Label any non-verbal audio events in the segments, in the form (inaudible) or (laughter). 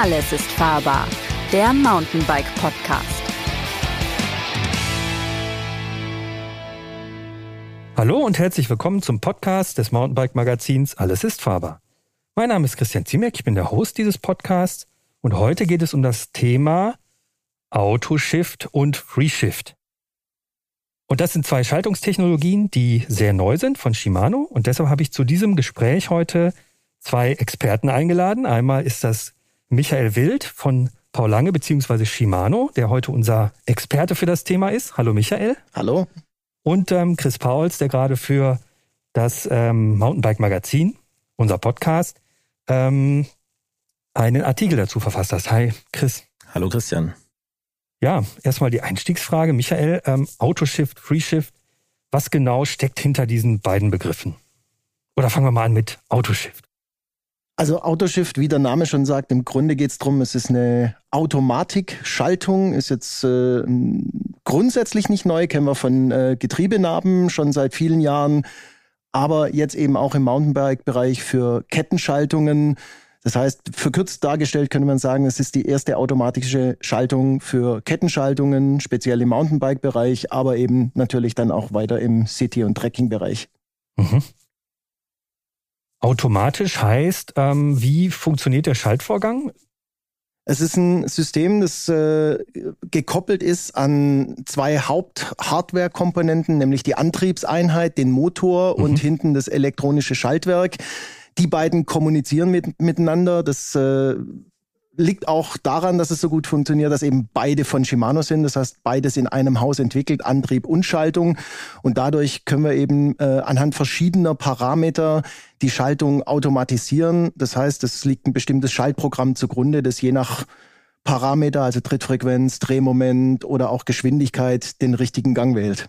Alles ist fahrbar, der Mountainbike Podcast. Hallo und herzlich willkommen zum Podcast des Mountainbike Magazins Alles ist fahrbar. Mein Name ist Christian Ziemek, ich bin der Host dieses Podcasts und heute geht es um das Thema Autoshift und FreeShift. Und das sind zwei Schaltungstechnologien, die sehr neu sind von Shimano. Und deshalb habe ich zu diesem Gespräch heute zwei Experten eingeladen. Einmal ist das Michael Wild von Paul Lange bzw. Shimano, der heute unser Experte für das Thema ist. Hallo Michael. Hallo. Und ähm, Chris Pauls, der gerade für das ähm, Mountainbike Magazin, unser Podcast, ähm, einen Artikel dazu verfasst hat. Hi Chris. Hallo Christian. Ja, erstmal die Einstiegsfrage. Michael, ähm, Autoshift, FreeShift, was genau steckt hinter diesen beiden Begriffen? Oder fangen wir mal an mit Autoshift. Also Autoshift, wie der Name schon sagt, im Grunde geht es darum, es ist eine Automatikschaltung, ist jetzt äh, grundsätzlich nicht neu, kennen wir von äh, Getriebenarben schon seit vielen Jahren, aber jetzt eben auch im Mountainbike-Bereich für Kettenschaltungen das heißt, verkürzt dargestellt könnte man sagen, es ist die erste automatische Schaltung für Kettenschaltungen, speziell im Mountainbike-Bereich, aber eben natürlich dann auch weiter im City- und Trekking-Bereich. Mhm. Automatisch heißt, ähm, wie funktioniert der Schaltvorgang? Es ist ein System, das äh, gekoppelt ist an zwei Haupt-Hardware-Komponenten, nämlich die Antriebseinheit, den Motor mhm. und hinten das elektronische Schaltwerk. Die beiden kommunizieren mit, miteinander. Das äh, liegt auch daran, dass es so gut funktioniert, dass eben beide von Shimano sind. Das heißt, beides in einem Haus entwickelt, Antrieb und Schaltung. Und dadurch können wir eben äh, anhand verschiedener Parameter die Schaltung automatisieren. Das heißt, es liegt ein bestimmtes Schaltprogramm zugrunde, das je nach Parameter, also Trittfrequenz, Drehmoment oder auch Geschwindigkeit, den richtigen Gang wählt.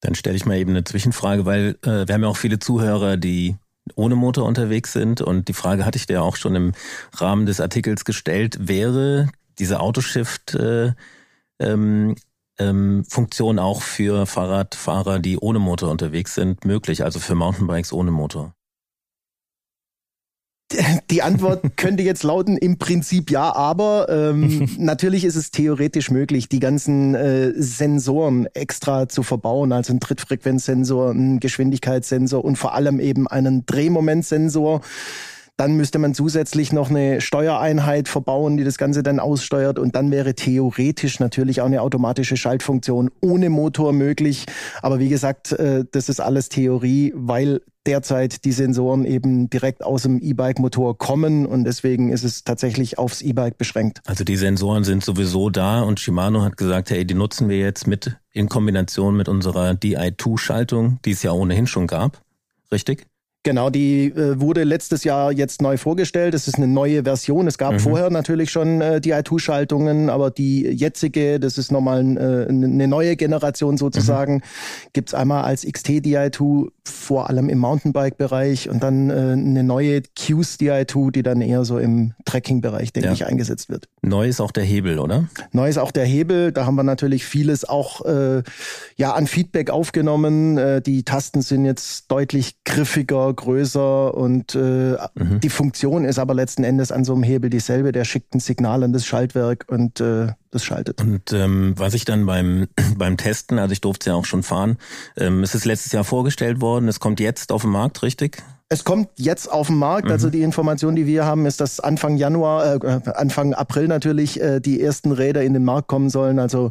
Dann stelle ich mal eben eine Zwischenfrage, weil äh, wir haben ja auch viele Zuhörer, die ohne Motor unterwegs sind. Und die Frage hatte ich dir auch schon im Rahmen des Artikels gestellt. Wäre diese Autoshift äh, ähm, ähm, Funktion auch für Fahrradfahrer, die ohne Motor unterwegs sind, möglich? Also für Mountainbikes ohne Motor? (laughs) Die Antwort könnte jetzt lauten, im Prinzip ja, aber ähm, (laughs) natürlich ist es theoretisch möglich, die ganzen äh, Sensoren extra zu verbauen, also einen Trittfrequenzsensor, einen Geschwindigkeitssensor und vor allem eben einen Drehmomentsensor. Dann müsste man zusätzlich noch eine Steuereinheit verbauen, die das Ganze dann aussteuert. Und dann wäre theoretisch natürlich auch eine automatische Schaltfunktion ohne Motor möglich. Aber wie gesagt, äh, das ist alles Theorie, weil derzeit die Sensoren eben direkt aus dem E-Bike-Motor kommen und deswegen ist es tatsächlich aufs E-Bike beschränkt. Also die Sensoren sind sowieso da und Shimano hat gesagt, hey, die nutzen wir jetzt mit in Kombination mit unserer DI2-Schaltung, die es ja ohnehin schon gab. Richtig? Genau, die äh, wurde letztes Jahr jetzt neu vorgestellt. Es ist eine neue Version. Es gab mhm. vorher natürlich schon äh, die i2-Schaltungen, aber die jetzige, das ist nochmal äh, eine neue Generation sozusagen, mhm. gibt's einmal als XT DI2, vor allem im Mountainbike-Bereich und dann äh, eine neue Qs DI2, die dann eher so im Trekking-Bereich, denke ja. ich, eingesetzt wird. Neu ist auch der Hebel, oder? Neu ist auch der Hebel. Da haben wir natürlich vieles auch äh, ja an Feedback aufgenommen. Äh, die Tasten sind jetzt deutlich griffiger größer und äh, mhm. die Funktion ist aber letzten Endes an so einem Hebel dieselbe. Der schickt ein Signal an das Schaltwerk und äh, das schaltet. Und ähm, was ich dann beim (clears throat) beim Testen, also ich durfte es ja auch schon fahren, ähm, es ist letztes Jahr vorgestellt worden, es kommt jetzt auf den Markt, richtig? Es kommt jetzt auf den Markt. Also mhm. Also die Information, die wir haben, ist, dass Anfang Januar, äh, Anfang April natürlich äh, die ersten Räder in den Markt kommen sollen. Also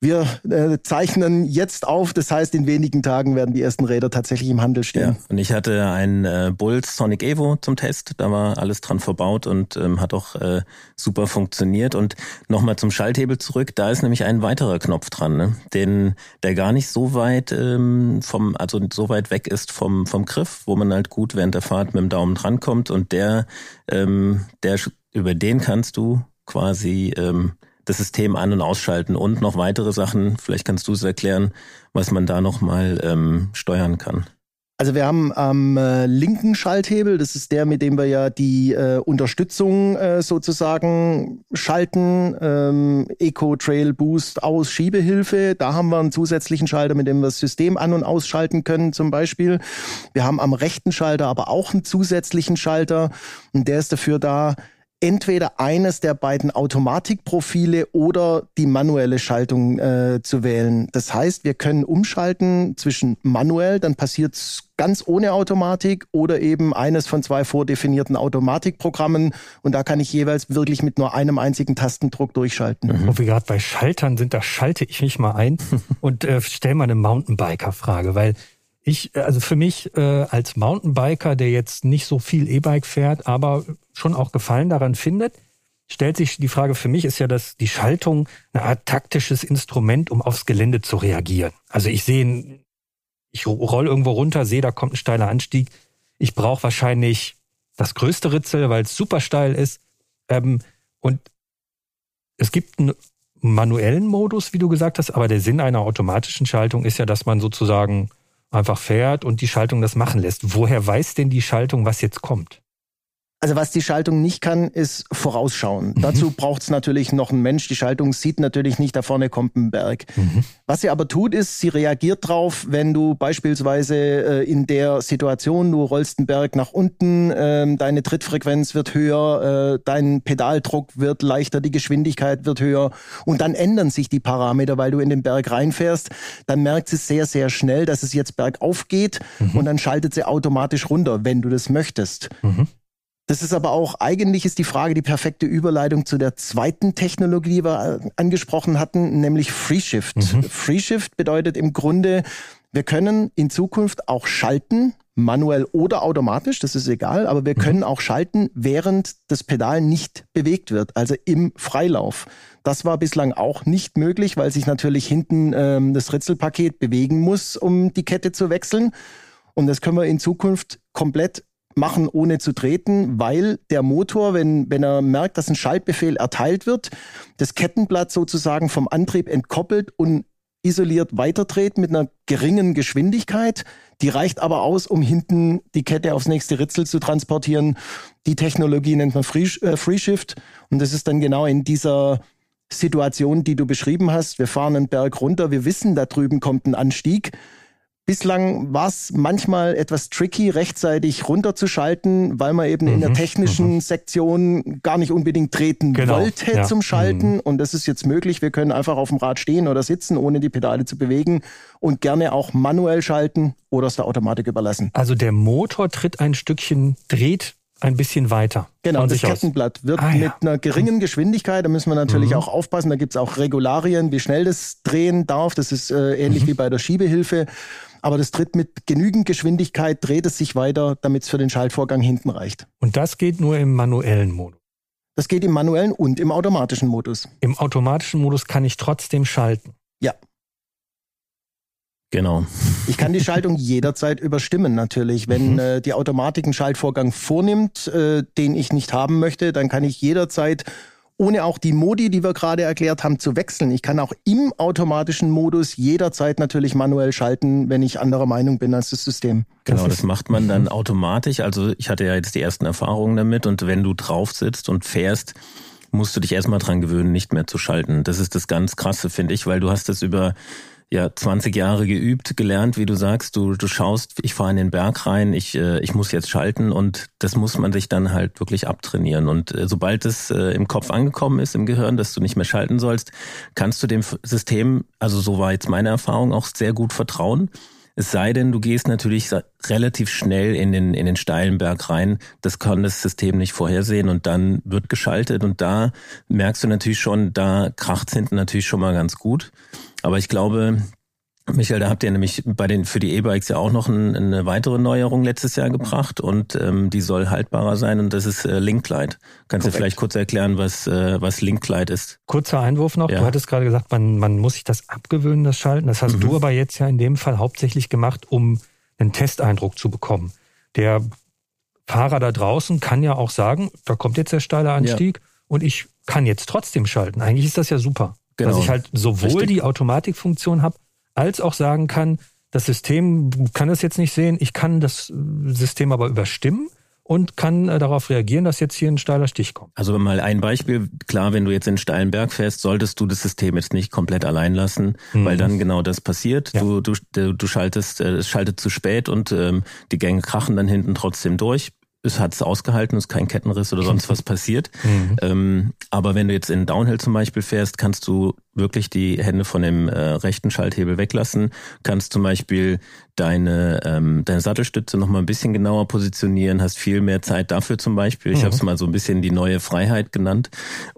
wir äh, zeichnen jetzt auf, das heißt, in wenigen Tagen werden die ersten Räder tatsächlich im Handel stehen. Ja, und ich hatte ein äh, Bulls Sonic Evo zum Test, da war alles dran verbaut und ähm, hat auch äh, super funktioniert. Und nochmal zum Schalthebel zurück, da ist nämlich ein weiterer Knopf dran, ne? den der gar nicht so weit ähm, vom, also so weit weg ist vom vom Griff, wo man halt gut während der Fahrt mit dem Daumen drankommt und der, ähm, der über den kannst du quasi ähm, das System an- und ausschalten und noch weitere Sachen. Vielleicht kannst du es erklären, was man da nochmal ähm, steuern kann. Also wir haben am äh, linken Schalthebel, das ist der, mit dem wir ja die äh, Unterstützung äh, sozusagen schalten, ähm, Eco Trail Boost aus Schiebehilfe. Da haben wir einen zusätzlichen Schalter, mit dem wir das System an- und ausschalten können zum Beispiel. Wir haben am rechten Schalter aber auch einen zusätzlichen Schalter und der ist dafür da, entweder eines der beiden Automatikprofile oder die manuelle Schaltung äh, zu wählen. Das heißt, wir können umschalten zwischen manuell, dann passiert ganz ohne Automatik oder eben eines von zwei vordefinierten Automatikprogrammen und da kann ich jeweils wirklich mit nur einem einzigen Tastendruck durchschalten. Mhm. Wo wir gerade bei Schaltern sind, da schalte ich mich mal ein (laughs) und äh, stelle mal eine Mountainbiker-Frage, weil ich, also für mich äh, als Mountainbiker, der jetzt nicht so viel E-Bike fährt, aber schon auch Gefallen daran findet, stellt sich die Frage für mich ist ja, dass die Schaltung eine Art taktisches Instrument, um aufs Gelände zu reagieren. Also ich sehe, ich roll irgendwo runter, sehe, da kommt ein steiler Anstieg. Ich brauche wahrscheinlich das größte Ritzel, weil es super steil ist. Ähm, und es gibt einen manuellen Modus, wie du gesagt hast, aber der Sinn einer automatischen Schaltung ist ja, dass man sozusagen einfach fährt und die Schaltung das machen lässt. Woher weiß denn die Schaltung, was jetzt kommt? Also was die Schaltung nicht kann, ist vorausschauen. Mhm. Dazu braucht es natürlich noch einen Mensch. Die Schaltung sieht natürlich nicht, da vorne kommt ein Berg. Mhm. Was sie aber tut, ist, sie reagiert drauf, wenn du beispielsweise äh, in der Situation, du rollst einen Berg nach unten, äh, deine Trittfrequenz wird höher, äh, dein Pedaldruck wird leichter, die Geschwindigkeit wird höher und dann ändern sich die Parameter, weil du in den Berg reinfährst. Dann merkt sie sehr, sehr schnell, dass es jetzt bergauf geht mhm. und dann schaltet sie automatisch runter, wenn du das möchtest. Mhm. Das ist aber auch, eigentlich ist die Frage die perfekte Überleitung zu der zweiten Technologie, die wir äh, angesprochen hatten, nämlich FreeShift. Mhm. FreeShift bedeutet im Grunde, wir können in Zukunft auch schalten, manuell oder automatisch, das ist egal, aber wir mhm. können auch schalten, während das Pedal nicht bewegt wird, also im Freilauf. Das war bislang auch nicht möglich, weil sich natürlich hinten ähm, das Ritzelpaket bewegen muss, um die Kette zu wechseln. Und das können wir in Zukunft komplett machen, ohne zu treten, weil der Motor, wenn, wenn er merkt, dass ein Schaltbefehl erteilt wird, das Kettenblatt sozusagen vom Antrieb entkoppelt und isoliert weiterdreht mit einer geringen Geschwindigkeit. Die reicht aber aus, um hinten die Kette aufs nächste Ritzel zu transportieren. Die Technologie nennt man Free, äh, Free Shift und das ist dann genau in dieser Situation, die du beschrieben hast. Wir fahren einen Berg runter, wir wissen, da drüben kommt ein Anstieg Bislang war es manchmal etwas tricky, rechtzeitig runterzuschalten, weil man eben mhm, in der mhm, technischen mhm. Sektion gar nicht unbedingt treten genau, wollte ja. zum Schalten. Mhm. Und das ist jetzt möglich. Wir können einfach auf dem Rad stehen oder sitzen, ohne die Pedale zu bewegen und gerne auch manuell schalten oder es der Automatik überlassen. Also der Motor tritt ein Stückchen, dreht ein bisschen weiter. Genau, das Kettenblatt wird ah, mit ja. einer geringen Geschwindigkeit, da müssen wir natürlich mhm. auch aufpassen, da gibt es auch Regularien, wie schnell das drehen darf. Das ist äh, ähnlich mhm. wie bei der Schiebehilfe aber das tritt mit genügend Geschwindigkeit, dreht es sich weiter, damit es für den Schaltvorgang hinten reicht. Und das geht nur im manuellen Modus? Das geht im manuellen und im automatischen Modus. Im automatischen Modus kann ich trotzdem schalten? Ja. Genau. Ich kann die Schaltung (laughs) jederzeit überstimmen natürlich. Wenn mhm. äh, die Automatik einen Schaltvorgang vornimmt, äh, den ich nicht haben möchte, dann kann ich jederzeit ohne auch die Modi, die wir gerade erklärt haben, zu wechseln. Ich kann auch im automatischen Modus jederzeit natürlich manuell schalten, wenn ich anderer Meinung bin als das System. Genau, das, das macht man dann automatisch. Also ich hatte ja jetzt die ersten Erfahrungen damit und wenn du drauf sitzt und fährst, musst du dich erstmal dran gewöhnen, nicht mehr zu schalten. Das ist das ganz krasse, finde ich, weil du hast es über ja 20 Jahre geübt, gelernt, wie du sagst, du, du schaust, ich fahre in den Berg rein, ich, äh, ich muss jetzt schalten und das muss man sich dann halt wirklich abtrainieren. Und äh, sobald es äh, im Kopf angekommen ist, im Gehirn, dass du nicht mehr schalten sollst, kannst du dem System, also so war jetzt meine Erfahrung, auch sehr gut vertrauen. Es sei denn, du gehst natürlich relativ schnell in den, in den steilen Berg rein. Das kann das System nicht vorhersehen und dann wird geschaltet und da merkst du natürlich schon, da kracht's hinten natürlich schon mal ganz gut. Aber ich glaube, Michael, da habt ihr nämlich bei den für die E-Bikes ja auch noch ein, eine weitere Neuerung letztes Jahr gebracht und ähm, die soll haltbarer sein und das ist äh, Linklight. Kannst Korrekt. du vielleicht kurz erklären, was äh, was Linklight ist? Kurzer Einwurf noch. Ja. Du hattest gerade gesagt, man man muss sich das abgewöhnen, das Schalten. Das hast mhm. du aber jetzt ja in dem Fall hauptsächlich gemacht, um einen Testeindruck zu bekommen. Der Fahrer da draußen kann ja auch sagen, da kommt jetzt der steile Anstieg ja. und ich kann jetzt trotzdem schalten. Eigentlich ist das ja super. Genau. Dass ich halt sowohl Richtig. die Automatikfunktion habe, als auch sagen kann, das System kann es jetzt nicht sehen, ich kann das System aber überstimmen und kann äh, darauf reagieren, dass jetzt hier ein steiler Stich kommt. Also mal ein Beispiel, klar, wenn du jetzt in einen steilen Berg fährst, solltest du das System jetzt nicht komplett allein lassen, mhm. weil dann genau das passiert. Ja. Du, du, du schaltest, äh, es schaltet zu spät und ähm, die Gänge krachen dann hinten trotzdem durch es hat es ausgehalten, es ist kein Kettenriss oder sonst was passiert. Mhm. Ähm, aber wenn du jetzt in Downhill zum Beispiel fährst, kannst du wirklich die Hände von dem äh, rechten Schalthebel weglassen, kannst zum Beispiel deine, ähm, deine Sattelstütze noch mal ein bisschen genauer positionieren, hast viel mehr Zeit dafür zum Beispiel. Ich mhm. habe es mal so ein bisschen die neue Freiheit genannt.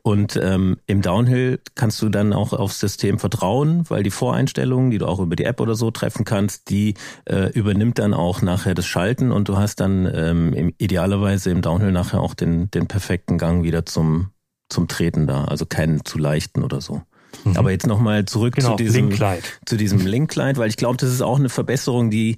Und ähm, im Downhill kannst du dann auch aufs System vertrauen, weil die Voreinstellungen, die du auch über die App oder so treffen kannst, die äh, übernimmt dann auch nachher das Schalten und du hast dann ähm, im, idealerweise im Downhill nachher auch den, den perfekten Gang wieder zum, zum Treten da. Also keinen zu leichten oder so. Mhm. Aber jetzt nochmal zurück genau, zu diesem Link zu diesem Link-Light, weil ich glaube, das ist auch eine Verbesserung, die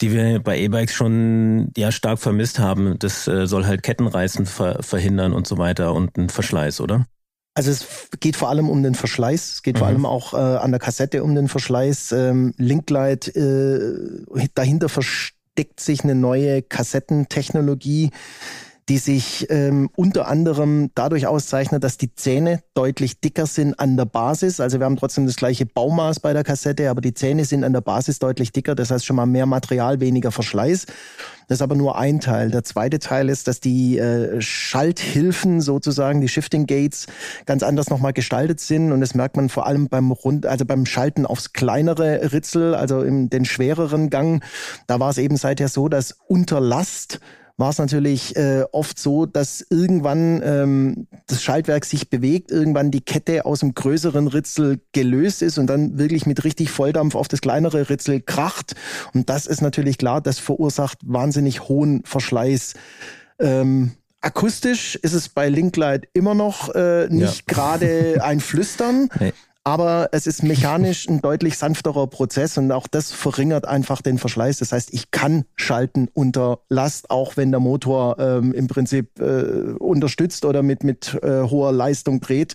die wir bei E-Bikes schon ja stark vermisst haben. Das äh, soll halt Kettenreißen ver verhindern und so weiter und einen Verschleiß, oder? Also es geht vor allem um den Verschleiß. Es geht mhm. vor allem auch äh, an der Kassette um den Verschleiß. Ähm, Linklight, äh, dahinter versteckt sich eine neue Kassettentechnologie, die sich ähm, unter anderem dadurch auszeichnet, dass die Zähne deutlich dicker sind an der Basis. Also wir haben trotzdem das gleiche Baumaß bei der Kassette, aber die Zähne sind an der Basis deutlich dicker. Das heißt schon mal mehr Material, weniger Verschleiß. Das ist aber nur ein Teil. Der zweite Teil ist, dass die äh, Schalthilfen sozusagen, die Shifting Gates, ganz anders nochmal gestaltet sind. Und das merkt man vor allem beim Rund, also beim Schalten aufs kleinere Ritzel, also in den schwereren Gang. Da war es eben seither so, dass unter Last war es natürlich äh, oft so, dass irgendwann ähm, das Schaltwerk sich bewegt, irgendwann die Kette aus dem größeren Ritzel gelöst ist und dann wirklich mit richtig Volldampf auf das kleinere Ritzel kracht. Und das ist natürlich klar, das verursacht wahnsinnig hohen Verschleiß. Ähm, akustisch ist es bei Linklight immer noch äh, nicht ja. gerade ein Flüstern. (laughs) Nee aber es ist mechanisch ein deutlich sanfterer Prozess und auch das verringert einfach den Verschleiß. Das heißt, ich kann schalten unter Last, auch wenn der Motor ähm, im Prinzip äh, unterstützt oder mit, mit äh, hoher Leistung dreht.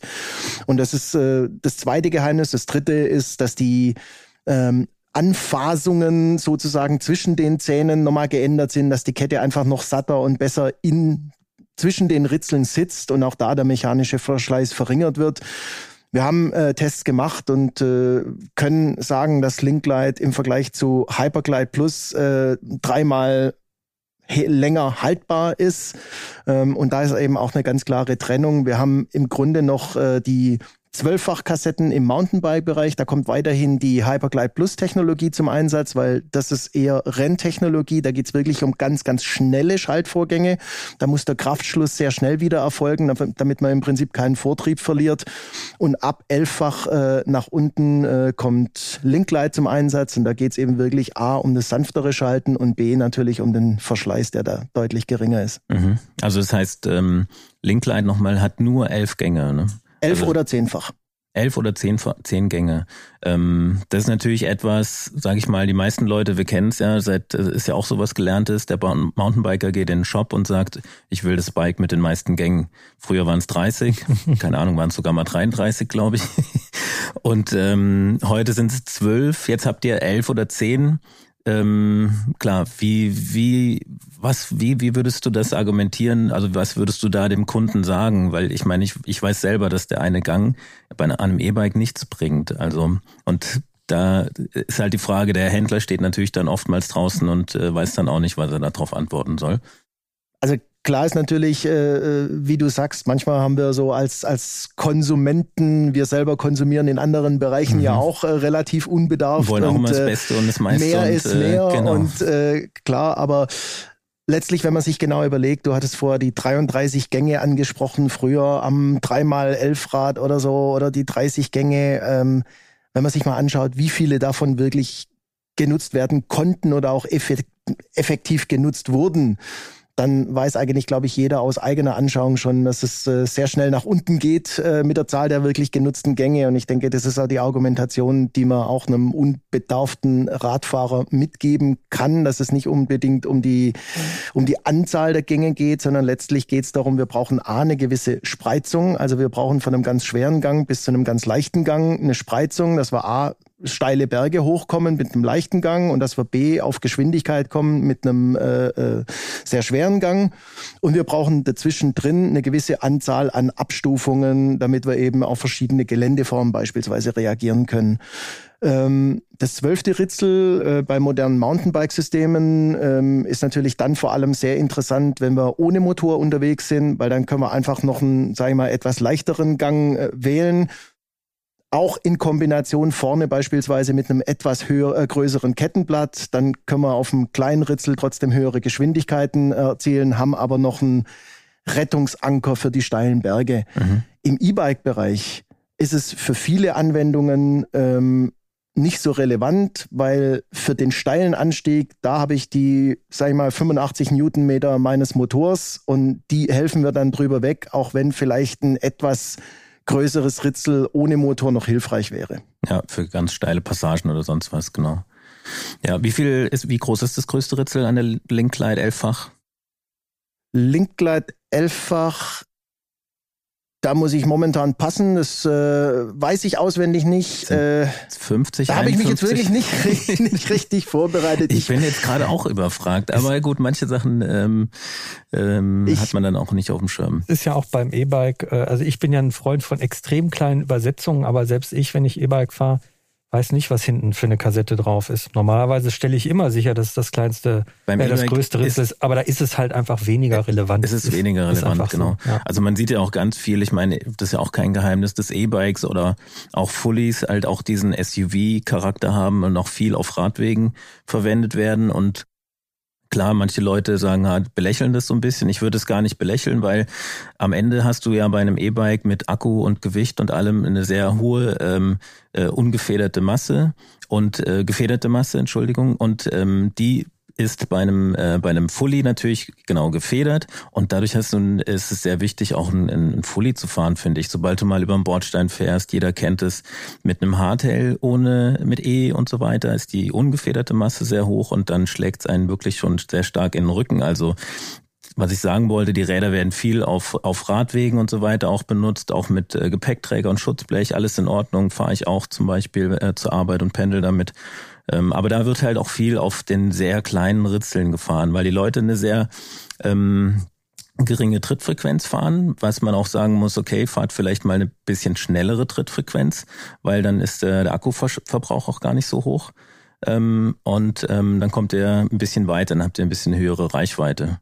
Und das ist äh, das zweite Geheimnis. Das dritte ist, dass die ähm, Anfasungen sozusagen zwischen den Zähnen nochmal geändert sind, dass die Kette einfach noch satter und besser in zwischen den Ritzeln sitzt und auch da der mechanische Verschleiß verringert wird. Wir haben äh, Tests gemacht und äh, können sagen, dass Linklight im Vergleich zu Hyperglide Plus äh, dreimal länger haltbar ist. Ähm, und da ist eben auch eine ganz klare Trennung. Wir haben im Grunde noch äh, die Zwölffach-Kassetten im Mountainbike-Bereich. Da kommt weiterhin die Hyperglide Plus-Technologie zum Einsatz, weil das ist eher Renntechnologie. Da geht's wirklich um ganz, ganz schnelle Schaltvorgänge. Da muss der Kraftschluss sehr schnell wieder erfolgen, damit man im Prinzip keinen Vortrieb verliert. Und ab elffach äh, nach unten äh, kommt Linklight zum Einsatz. Und da geht's eben wirklich A um das sanftere Schalten und B natürlich um den Verschleiß, der da deutlich geringer ist. Mhm. Also das heißt, ähm, Linklight nochmal hat nur elf Gänge, ne? Elf also, oder zehnfach. Elf oder zehn, zehn Gänge. Ähm, das ist natürlich etwas, sage ich mal, die meisten Leute, wir kennen es ja, seit ist ja auch sowas gelerntes. Der Mountainbiker geht in den Shop und sagt, ich will das Bike mit den meisten Gängen. Früher waren es 30, keine Ahnung, waren es sogar mal 33, glaube ich. (laughs) Und ähm, heute sind es zwölf, jetzt habt ihr elf oder zehn. Ähm, klar, wie, wie, was, wie, wie würdest du das argumentieren? Also was würdest du da dem Kunden sagen? Weil ich meine, ich, ich weiß selber, dass der eine Gang bei einem E-Bike nichts bringt. Also, und da ist halt die Frage, der Händler steht natürlich dann oftmals draußen und äh, weiß dann auch nicht, was er darauf antworten soll. Also Klar ist natürlich, äh, äh, wie du sagst, manchmal haben wir so als, als Konsumenten, wir selber konsumieren in anderen Bereichen mhm. ja auch äh, relativ unbedarft. Wir wollen auch immer das äh, Beste und das meiste. Mehr und, ist äh, mehr genau. und äh, klar, aber letztlich, wenn man sich genau überlegt, du hattest vorher die 33 Gänge angesprochen, früher am dreimal elf Rad oder so oder die 30 Gänge. Ähm, wenn man sich mal anschaut, wie viele davon wirklich genutzt werden konnten oder auch effektiv genutzt wurden, dann weiß eigentlich, glaube ich, jeder aus eigener Anschauung schon, dass es äh, sehr schnell nach unten geht äh, mit der Zahl der wirklich genutzten Gänge. Und ich denke, das ist auch die Argumentation, die man auch einem unbedarften Radfahrer mitgeben kann, dass es nicht unbedingt um die, um die Anzahl der Gänge geht, sondern letztlich geht es darum, wir brauchen A, eine gewisse Spreizung. Also wir brauchen von einem ganz schweren Gang bis zu einem ganz leichten Gang eine Spreizung, dass wir A, steile Berge hochkommen mit einem leichten Gang und dass wir B auf Geschwindigkeit kommen mit einem äh, äh, sehr schweren Gang. Und wir brauchen dazwischen drin eine gewisse Anzahl an Abstufungen, damit wir eben auf verschiedene Geländeformen beispielsweise reagieren können. Ähm, das zwölfte Ritzel äh, bei modernen Mountainbike-Systemen ähm, ist natürlich dann vor allem sehr interessant, wenn wir ohne Motor unterwegs sind, weil dann können wir einfach noch einen, sag ich mal, etwas leichteren Gang äh, wählen auch in Kombination vorne beispielsweise mit einem etwas höher, äh, größeren Kettenblatt. Dann können wir auf dem kleinen Ritzel trotzdem höhere Geschwindigkeiten erzielen, haben aber noch einen Rettungsanker für die steilen Berge. Mhm. Im E-Bike-Bereich ist es für viele Anwendungen ähm, nicht so relevant, weil für den steilen Anstieg, da habe ich die, sag ich mal, 85 Newtonmeter meines Motors und die helfen wir dann drüber weg, auch wenn vielleicht ein etwas größeres Ritzel ohne Motor noch hilfreich wäre. Ja, für ganz steile Passagen oder sonst was, genau. Ja, wie viel ist, wie groß ist das größte Ritzel an der Linkglide 11-fach? Linkglide 11-fach da muss ich momentan passen. Das äh, weiß ich auswendig nicht. Äh, 50, Da habe ich mich jetzt wirklich nicht, (laughs) nicht richtig vorbereitet. Ich, ich bin jetzt gerade auch überfragt. Aber gut, manche Sachen ähm, ähm, ich, hat man dann auch nicht auf dem Schirm. Ist ja auch beim E-Bike. Äh, also ich bin ja ein Freund von extrem kleinen Übersetzungen, aber selbst ich, wenn ich E-Bike fahre, weiß nicht, was hinten für eine Kassette drauf ist. Normalerweise stelle ich immer sicher, dass das kleinste, Beim äh, das größte Ritzel ist, ist, aber da ist es halt einfach weniger relevant. Es ist, ist weniger relevant, ist genau. So, ja. Also man sieht ja auch ganz viel, ich meine, das ist ja auch kein Geheimnis, dass E-Bikes oder auch Fullies halt auch diesen SUV-Charakter haben und auch viel auf Radwegen verwendet werden und Klar, manche Leute sagen halt, belächeln das so ein bisschen. Ich würde es gar nicht belächeln, weil am Ende hast du ja bei einem E-Bike mit Akku und Gewicht und allem eine sehr hohe ähm, äh, ungefederte Masse und äh, gefederte Masse, Entschuldigung, und ähm, die ist bei einem äh, bei einem Fully natürlich genau gefedert. Und dadurch hast du ist es sehr wichtig auch ein, ein Fully zu fahren finde ich. Sobald du mal über den Bordstein fährst jeder kennt es mit einem Hardtail ohne mit E und so weiter ist die ungefederte Masse sehr hoch und dann schlägt es einen wirklich schon sehr stark in den Rücken. Also was ich sagen wollte, die Räder werden viel auf, auf Radwegen und so weiter auch benutzt, auch mit äh, Gepäckträger und Schutzblech, alles in Ordnung, fahre ich auch zum Beispiel äh, zur Arbeit und pendel damit. Ähm, aber da wird halt auch viel auf den sehr kleinen Ritzeln gefahren, weil die Leute eine sehr ähm, geringe Trittfrequenz fahren, was man auch sagen muss, okay, fahrt vielleicht mal eine bisschen schnellere Trittfrequenz, weil dann ist äh, der Akkuverbrauch auch gar nicht so hoch. Ähm, und ähm, dann kommt ihr ein bisschen weiter, dann habt ihr ein bisschen höhere Reichweite.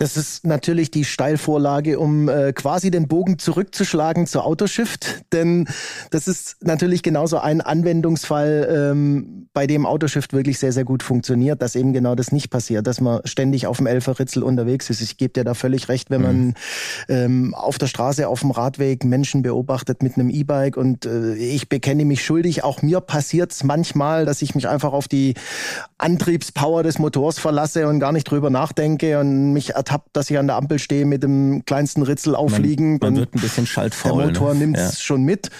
Das ist natürlich die Steilvorlage, um äh, quasi den Bogen zurückzuschlagen zur Autoshift, denn das ist natürlich genauso ein Anwendungsfall, ähm, bei dem Autoshift wirklich sehr, sehr gut funktioniert, dass eben genau das nicht passiert, dass man ständig auf dem Elferritzel unterwegs ist. Ich gebe dir da völlig recht, wenn man mhm. ähm, auf der Straße, auf dem Radweg Menschen beobachtet mit einem E-Bike und äh, ich bekenne mich schuldig, auch mir passiert es manchmal, dass ich mich einfach auf die Antriebspower des Motors verlasse und gar nicht drüber nachdenke und mich ertappt, dass ich an der Ampel stehe mit dem kleinsten Ritzel aufliegen. Man, man wird ein bisschen schaltfaul. Der Motor ne? nimmt es ja. schon mit.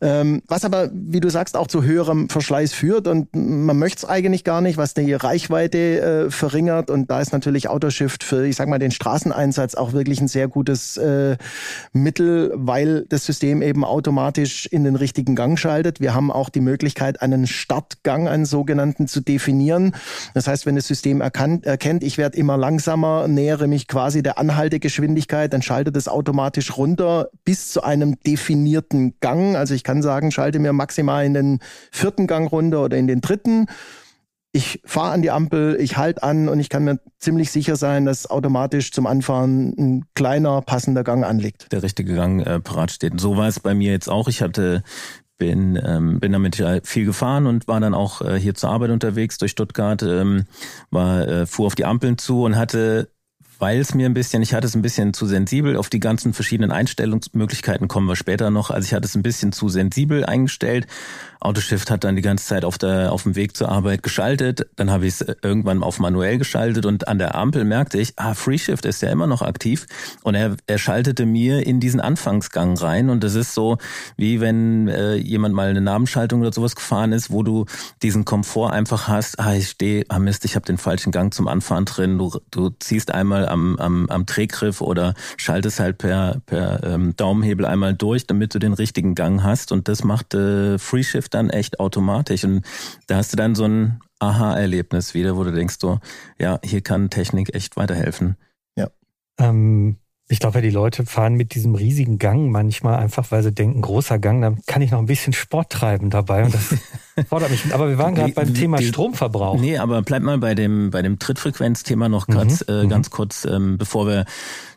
Ähm, was aber, wie du sagst, auch zu höherem Verschleiß führt und man möchte es eigentlich gar nicht, was die Reichweite äh, verringert und da ist natürlich Autoshift für, ich sag mal, den Straßeneinsatz auch wirklich ein sehr gutes äh, Mittel, weil das System eben automatisch in den richtigen Gang schaltet. Wir haben auch die Möglichkeit, einen Startgang, einen sogenannten, zu definieren. Das heißt, wenn das System erkannt, erkennt, ich werde immer langsamer, nähere mich quasi der Anhaltegeschwindigkeit, dann schaltet es automatisch runter bis zu einem definierten Gang. Also ich kann sagen, schalte mir maximal in den vierten Gang runter oder in den dritten. Ich fahre an die Ampel, ich halte an und ich kann mir ziemlich sicher sein, dass automatisch zum Anfahren ein kleiner passender Gang anliegt. Der richtige Gang äh, parat steht. So war es bei mir jetzt auch. Ich hatte bin ähm, bin damit viel gefahren und war dann auch äh, hier zur Arbeit unterwegs durch Stuttgart ähm, war äh, fuhr auf die Ampeln zu und hatte weil es mir ein bisschen, ich hatte es ein bisschen zu sensibel, auf die ganzen verschiedenen Einstellungsmöglichkeiten kommen wir später noch. Also ich hatte es ein bisschen zu sensibel eingestellt Autoshift hat dann die ganze Zeit auf, der, auf dem Weg zur Arbeit geschaltet. Dann habe ich es irgendwann auf manuell geschaltet und an der Ampel merkte ich, ah, FreeShift ist ja immer noch aktiv. Und er, er schaltete mir in diesen Anfangsgang rein. Und das ist so, wie wenn äh, jemand mal eine Nabenschaltung oder sowas gefahren ist, wo du diesen Komfort einfach hast, ah, ich stehe, ah Mist, ich habe den falschen Gang zum Anfahren drin. Du, du ziehst einmal am, am, am Drehgriff oder schaltest halt per, per ähm, Daumenhebel einmal durch, damit du den richtigen Gang hast. Und das macht äh, FreeShift dann echt automatisch. Und da hast du dann so ein Aha-Erlebnis wieder, wo du denkst so, ja, hier kann Technik echt weiterhelfen. Ja. Ähm, ich glaube, ja, die Leute fahren mit diesem riesigen Gang manchmal einfach, weil sie denken, großer Gang, dann kann ich noch ein bisschen Sport treiben dabei und das (laughs) fordert mich. Aber wir waren gerade beim Thema die, Stromverbrauch. Nee, aber bleib mal bei dem, bei dem Trittfrequenzthema noch grad, mhm. äh, ganz mhm. kurz, ähm, bevor wir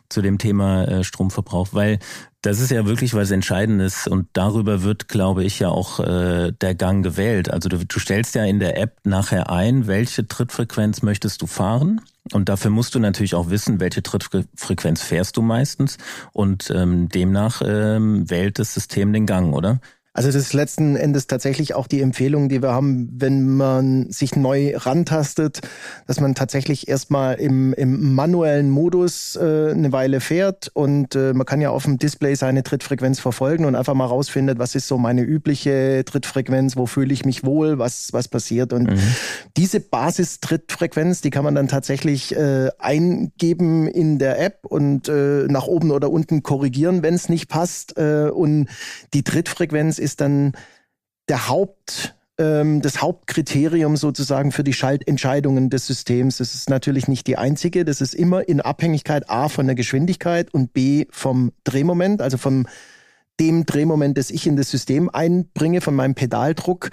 zu dem Thema äh, Stromverbrauch, weil das ist ja wirklich was Entscheidendes und darüber wird, glaube ich, ja auch äh, der Gang gewählt. Also du, du stellst ja in der App nachher ein, welche Trittfrequenz möchtest du fahren und dafür musst du natürlich auch wissen, welche Trittfrequenz fährst du meistens und ähm, demnach ähm, wählt das System den Gang, oder? Also das ist letzten Endes tatsächlich auch die Empfehlung, die wir haben, wenn man sich neu rantastet, dass man tatsächlich erstmal im, im manuellen Modus äh, eine Weile fährt und äh, man kann ja auf dem Display seine Trittfrequenz verfolgen und einfach mal rausfindet, was ist so meine übliche Trittfrequenz, wo fühle ich mich wohl, was, was passiert. Und mhm. diese Basistrittfrequenz, die kann man dann tatsächlich äh, eingeben in der App und äh, nach oben oder unten korrigieren, wenn es nicht passt. Äh, und die Trittfrequenz ist dann der Haupt, ähm, das Hauptkriterium sozusagen für die Schaltentscheidungen des Systems. Das ist natürlich nicht die einzige. Das ist immer in Abhängigkeit A von der Geschwindigkeit und B vom Drehmoment, also vom dem Drehmoment, das ich in das System einbringe, von meinem Pedaldruck.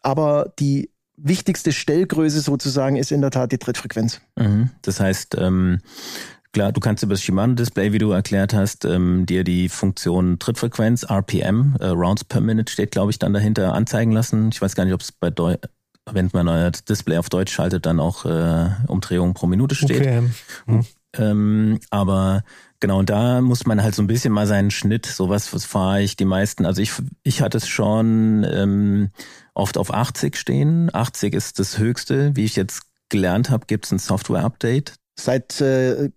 Aber die wichtigste Stellgröße sozusagen ist in der Tat die Trittfrequenz. Mhm. Das heißt, ähm, Klar, du kannst über das Shimano-Display, wie du erklärt hast, ähm, dir die Funktion Trittfrequenz, RPM, äh, Rounds per Minute steht, glaube ich, dann dahinter anzeigen lassen. Ich weiß gar nicht, ob es bei Deu wenn man euer Display auf Deutsch schaltet, dann auch äh, Umdrehungen pro Minute steht. Okay. Hm. Ähm, aber genau, und da muss man halt so ein bisschen mal seinen Schnitt, sowas, was fahre ich die meisten, also ich, ich hatte es schon ähm, oft auf 80 stehen. 80 ist das höchste. Wie ich jetzt gelernt habe, gibt es ein Software-Update. Seit, äh,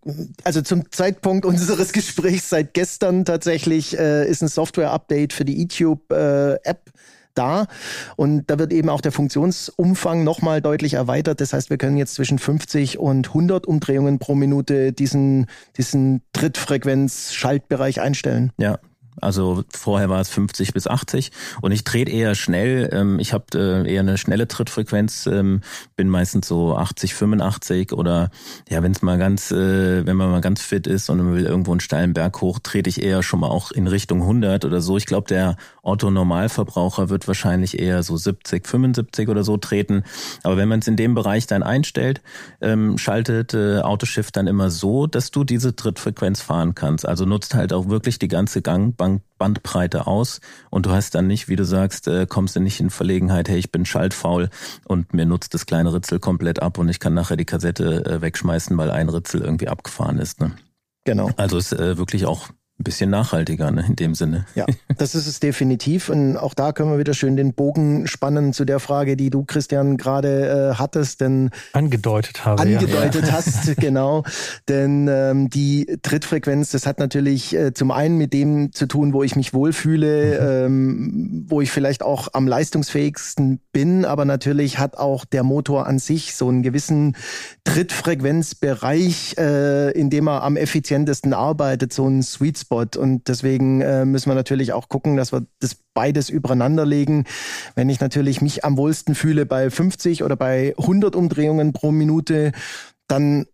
also zum Zeitpunkt unseres (laughs) Gesprächs, seit gestern tatsächlich, äh, ist ein Software-Update für die YouTube-App äh, da. Und da wird eben auch der Funktionsumfang nochmal deutlich erweitert. Das heißt, wir können jetzt zwischen 50 und 100 Umdrehungen pro Minute diesen, diesen Trittfrequenz-Schaltbereich einstellen. Ja, also vorher war es 50 bis 80 und ich trete eher schnell. Ähm, ich habe äh, eher eine schnelle Trittfrequenz, ähm, bin meistens so 80, 85 oder ja, wenn es mal ganz, äh, wenn man mal ganz fit ist und man will irgendwo einen steilen Berg hoch, trete ich eher schon mal auch in Richtung 100 oder so. Ich glaube, der Otto-Normalverbraucher wird wahrscheinlich eher so 70, 75 oder so treten. Aber wenn man es in dem Bereich dann einstellt, ähm, schaltet äh, Autoshift dann immer so, dass du diese Trittfrequenz fahren kannst. Also nutzt halt auch wirklich die ganze Gang Bandbreite aus und du hast dann nicht, wie du sagst, äh, kommst du nicht in Verlegenheit, hey, ich bin schaltfaul und mir nutzt das kleine Ritzel komplett ab und ich kann nachher die Kassette äh, wegschmeißen, weil ein Ritzel irgendwie abgefahren ist. Ne? Genau. Also ist äh, wirklich auch ein bisschen nachhaltiger ne, in dem Sinne. Ja, das ist es definitiv. Und auch da können wir wieder schön den Bogen spannen zu der Frage, die du, Christian, gerade äh, hattest. Denn angedeutet habe. Angedeutet ja. hast, (laughs) genau. Denn ähm, die Trittfrequenz, das hat natürlich äh, zum einen mit dem zu tun, wo ich mich wohlfühle, mhm. ähm, wo ich vielleicht auch am leistungsfähigsten bin, aber natürlich hat auch der Motor an sich so einen gewissen Trittfrequenzbereich, äh, in dem er am effizientesten arbeitet, so ein Sweet Spot. Und deswegen äh, müssen wir natürlich auch gucken, dass wir das beides übereinander legen. Wenn ich natürlich mich am wohlsten fühle bei 50 oder bei 100 Umdrehungen pro Minute, dann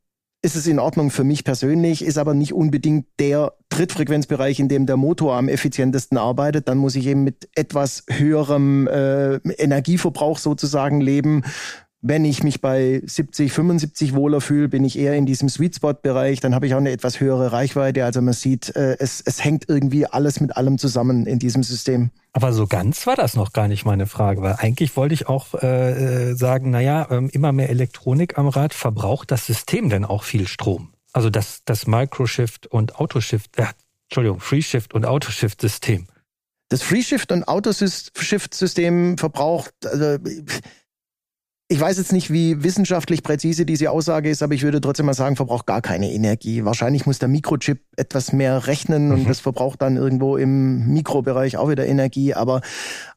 ist es in Ordnung für mich persönlich, ist aber nicht unbedingt der Trittfrequenzbereich, in dem der Motor am effizientesten arbeitet. Dann muss ich eben mit etwas höherem äh, Energieverbrauch sozusagen leben. Wenn ich mich bei 70, 75 wohler fühle, bin ich eher in diesem Sweet Spot Bereich. Dann habe ich auch eine etwas höhere Reichweite. Also man sieht, äh, es, es hängt irgendwie alles mit allem zusammen in diesem System. Aber so ganz war das noch gar nicht meine Frage, weil eigentlich wollte ich auch äh, sagen, naja, ähm, immer mehr Elektronik am Rad, verbraucht das System denn auch viel Strom? Also das, das Microshift und Autoshift, äh, Entschuldigung, FreeShift und Autoshift-System. Das FreeShift und Autoshift-System verbraucht, also ich weiß jetzt nicht, wie wissenschaftlich präzise diese Aussage ist, aber ich würde trotzdem mal sagen, verbraucht gar keine Energie. Wahrscheinlich muss der Mikrochip etwas mehr rechnen mhm. und das verbraucht dann irgendwo im Mikrobereich auch wieder Energie. Aber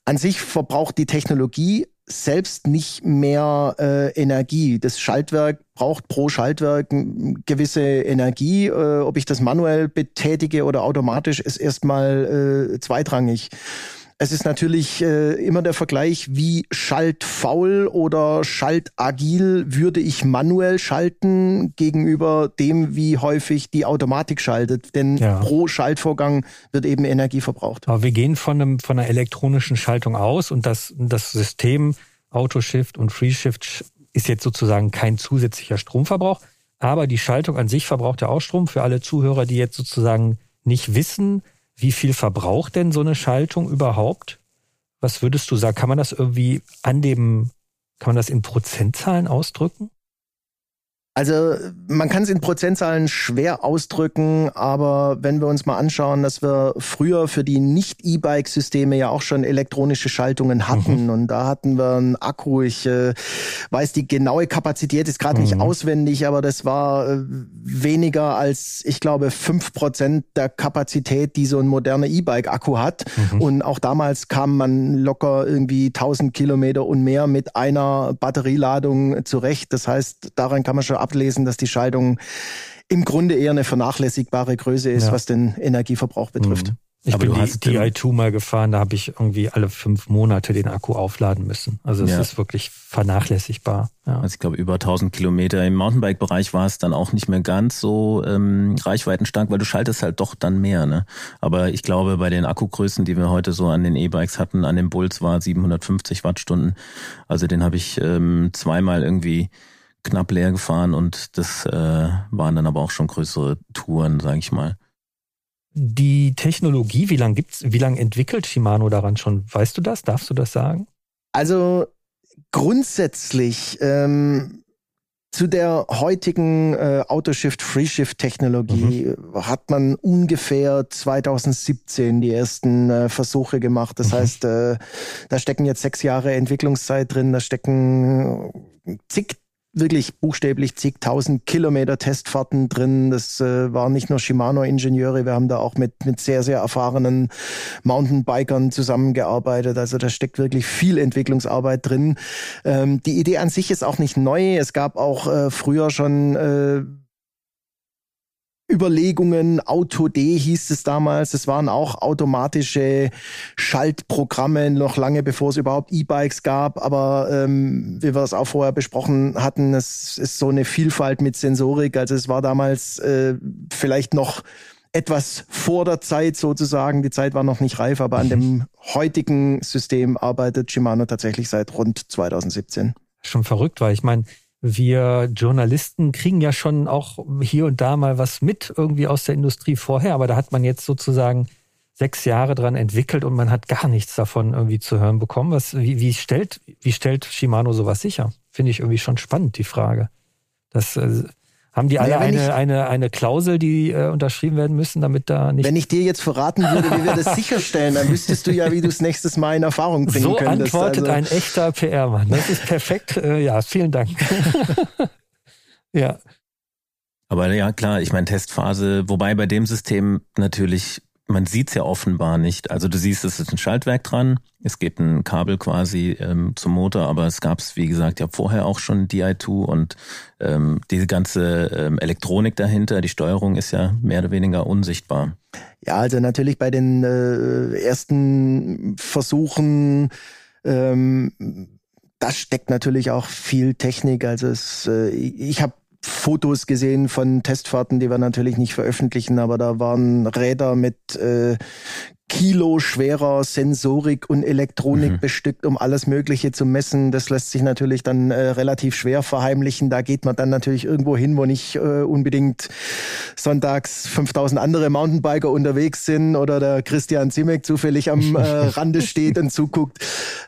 an sich verbraucht die Technologie selbst nicht mehr äh, Energie. Das Schaltwerk braucht pro Schaltwerk gewisse Energie. Äh, ob ich das manuell betätige oder automatisch, ist erstmal äh, zweitrangig. Es ist natürlich äh, immer der Vergleich, wie schaltfaul oder schaltagil würde ich manuell schalten gegenüber dem, wie häufig die Automatik schaltet. Denn ja. pro Schaltvorgang wird eben Energie verbraucht. Aber wir gehen von, einem, von einer elektronischen Schaltung aus und das, das System Autoshift und FreeShift ist jetzt sozusagen kein zusätzlicher Stromverbrauch. Aber die Schaltung an sich verbraucht ja auch Strom. Für alle Zuhörer, die jetzt sozusagen nicht wissen, wie viel verbraucht denn so eine Schaltung überhaupt? Was würdest du sagen? Kann man das irgendwie an dem, kann man das in Prozentzahlen ausdrücken? Also man kann es in Prozentzahlen schwer ausdrücken, aber wenn wir uns mal anschauen, dass wir früher für die Nicht-E-Bike-Systeme ja auch schon elektronische Schaltungen hatten mhm. und da hatten wir einen Akku, ich äh, weiß die genaue Kapazität ist gerade mhm. nicht auswendig, aber das war äh, weniger als, ich glaube, fünf Prozent der Kapazität, die so ein moderner E-Bike-Akku hat mhm. und auch damals kam man locker irgendwie 1000 Kilometer und mehr mit einer Batterieladung zurecht. Das heißt, daran kann man schon ablesen, dass die Schaltung im Grunde eher eine vernachlässigbare Größe ist, ja. was den Energieverbrauch betrifft. Mhm. Ich Aber bin die, die i2 mal gefahren, da habe ich irgendwie alle fünf Monate den Akku aufladen müssen. Also es ja. ist wirklich vernachlässigbar. Ja. Also ich glaube über 1000 Kilometer. Im Mountainbike-Bereich war es dann auch nicht mehr ganz so ähm, reichweitenstark, weil du schaltest halt doch dann mehr. Ne? Aber ich glaube bei den Akkugrößen, die wir heute so an den E-Bikes hatten, an dem Bulls war 750 Wattstunden. Also den habe ich ähm, zweimal irgendwie knapp leer gefahren und das äh, waren dann aber auch schon größere Touren, sage ich mal. Die Technologie, wie lange gibt's, wie lange entwickelt Shimano daran schon? Weißt du das? Darfst du das sagen? Also grundsätzlich ähm, zu der heutigen äh, Autoshift Freeshift Technologie mhm. hat man ungefähr 2017 die ersten äh, Versuche gemacht. Das mhm. heißt, äh, da stecken jetzt sechs Jahre Entwicklungszeit drin, da stecken zig wirklich buchstäblich zigtausend Kilometer Testfahrten drin. Das äh, waren nicht nur Shimano-Ingenieure, wir haben da auch mit, mit sehr, sehr erfahrenen Mountainbikern zusammengearbeitet. Also da steckt wirklich viel Entwicklungsarbeit drin. Ähm, die Idee an sich ist auch nicht neu. Es gab auch äh, früher schon äh, Überlegungen, AutoD hieß es damals, es waren auch automatische Schaltprogramme, noch lange bevor es überhaupt E-Bikes gab, aber ähm, wie wir es auch vorher besprochen hatten, es ist so eine Vielfalt mit Sensorik, also es war damals äh, vielleicht noch etwas vor der Zeit sozusagen, die Zeit war noch nicht reif, aber an mhm. dem heutigen System arbeitet Shimano tatsächlich seit rund 2017. Schon verrückt, weil ich meine, wir Journalisten kriegen ja schon auch hier und da mal was mit irgendwie aus der Industrie vorher, aber da hat man jetzt sozusagen sechs Jahre dran entwickelt und man hat gar nichts davon irgendwie zu hören bekommen. Was, wie, wie stellt, wie stellt Shimano sowas sicher? Finde ich irgendwie schon spannend, die Frage. Das, äh, haben die alle naja, eine, ich, eine, eine Klausel, die äh, unterschrieben werden müssen, damit da nicht. Wenn ich dir jetzt verraten würde, wie wir das (laughs) sicherstellen, dann wüsstest du ja, wie du es nächstes Mal in Erfahrung bringen so könntest. So antwortet also. ein echter PR-Mann. Das ist perfekt. (laughs) Äh, ja, vielen Dank. (laughs) ja. Aber ja, klar, ich meine Testphase, wobei bei dem System natürlich man sieht es ja offenbar nicht. Also du siehst, es ist ein Schaltwerk dran, es geht ein Kabel quasi ähm, zum Motor, aber es gab es, wie gesagt, ja vorher auch schon DI2 und ähm, diese ganze ähm, Elektronik dahinter, die Steuerung ist ja mehr oder weniger unsichtbar. Ja, also natürlich bei den äh, ersten Versuchen ähm, das steckt natürlich auch viel Technik. Also es, äh, ich habe Fotos gesehen von Testfahrten, die wir natürlich nicht veröffentlichen, aber da waren Räder mit äh, Kilo schwerer Sensorik und Elektronik mhm. bestückt, um alles Mögliche zu messen. Das lässt sich natürlich dann äh, relativ schwer verheimlichen. Da geht man dann natürlich irgendwo hin, wo nicht äh, unbedingt sonntags 5000 andere Mountainbiker unterwegs sind oder der Christian Zimek zufällig am äh, (laughs) Rande steht und zuguckt.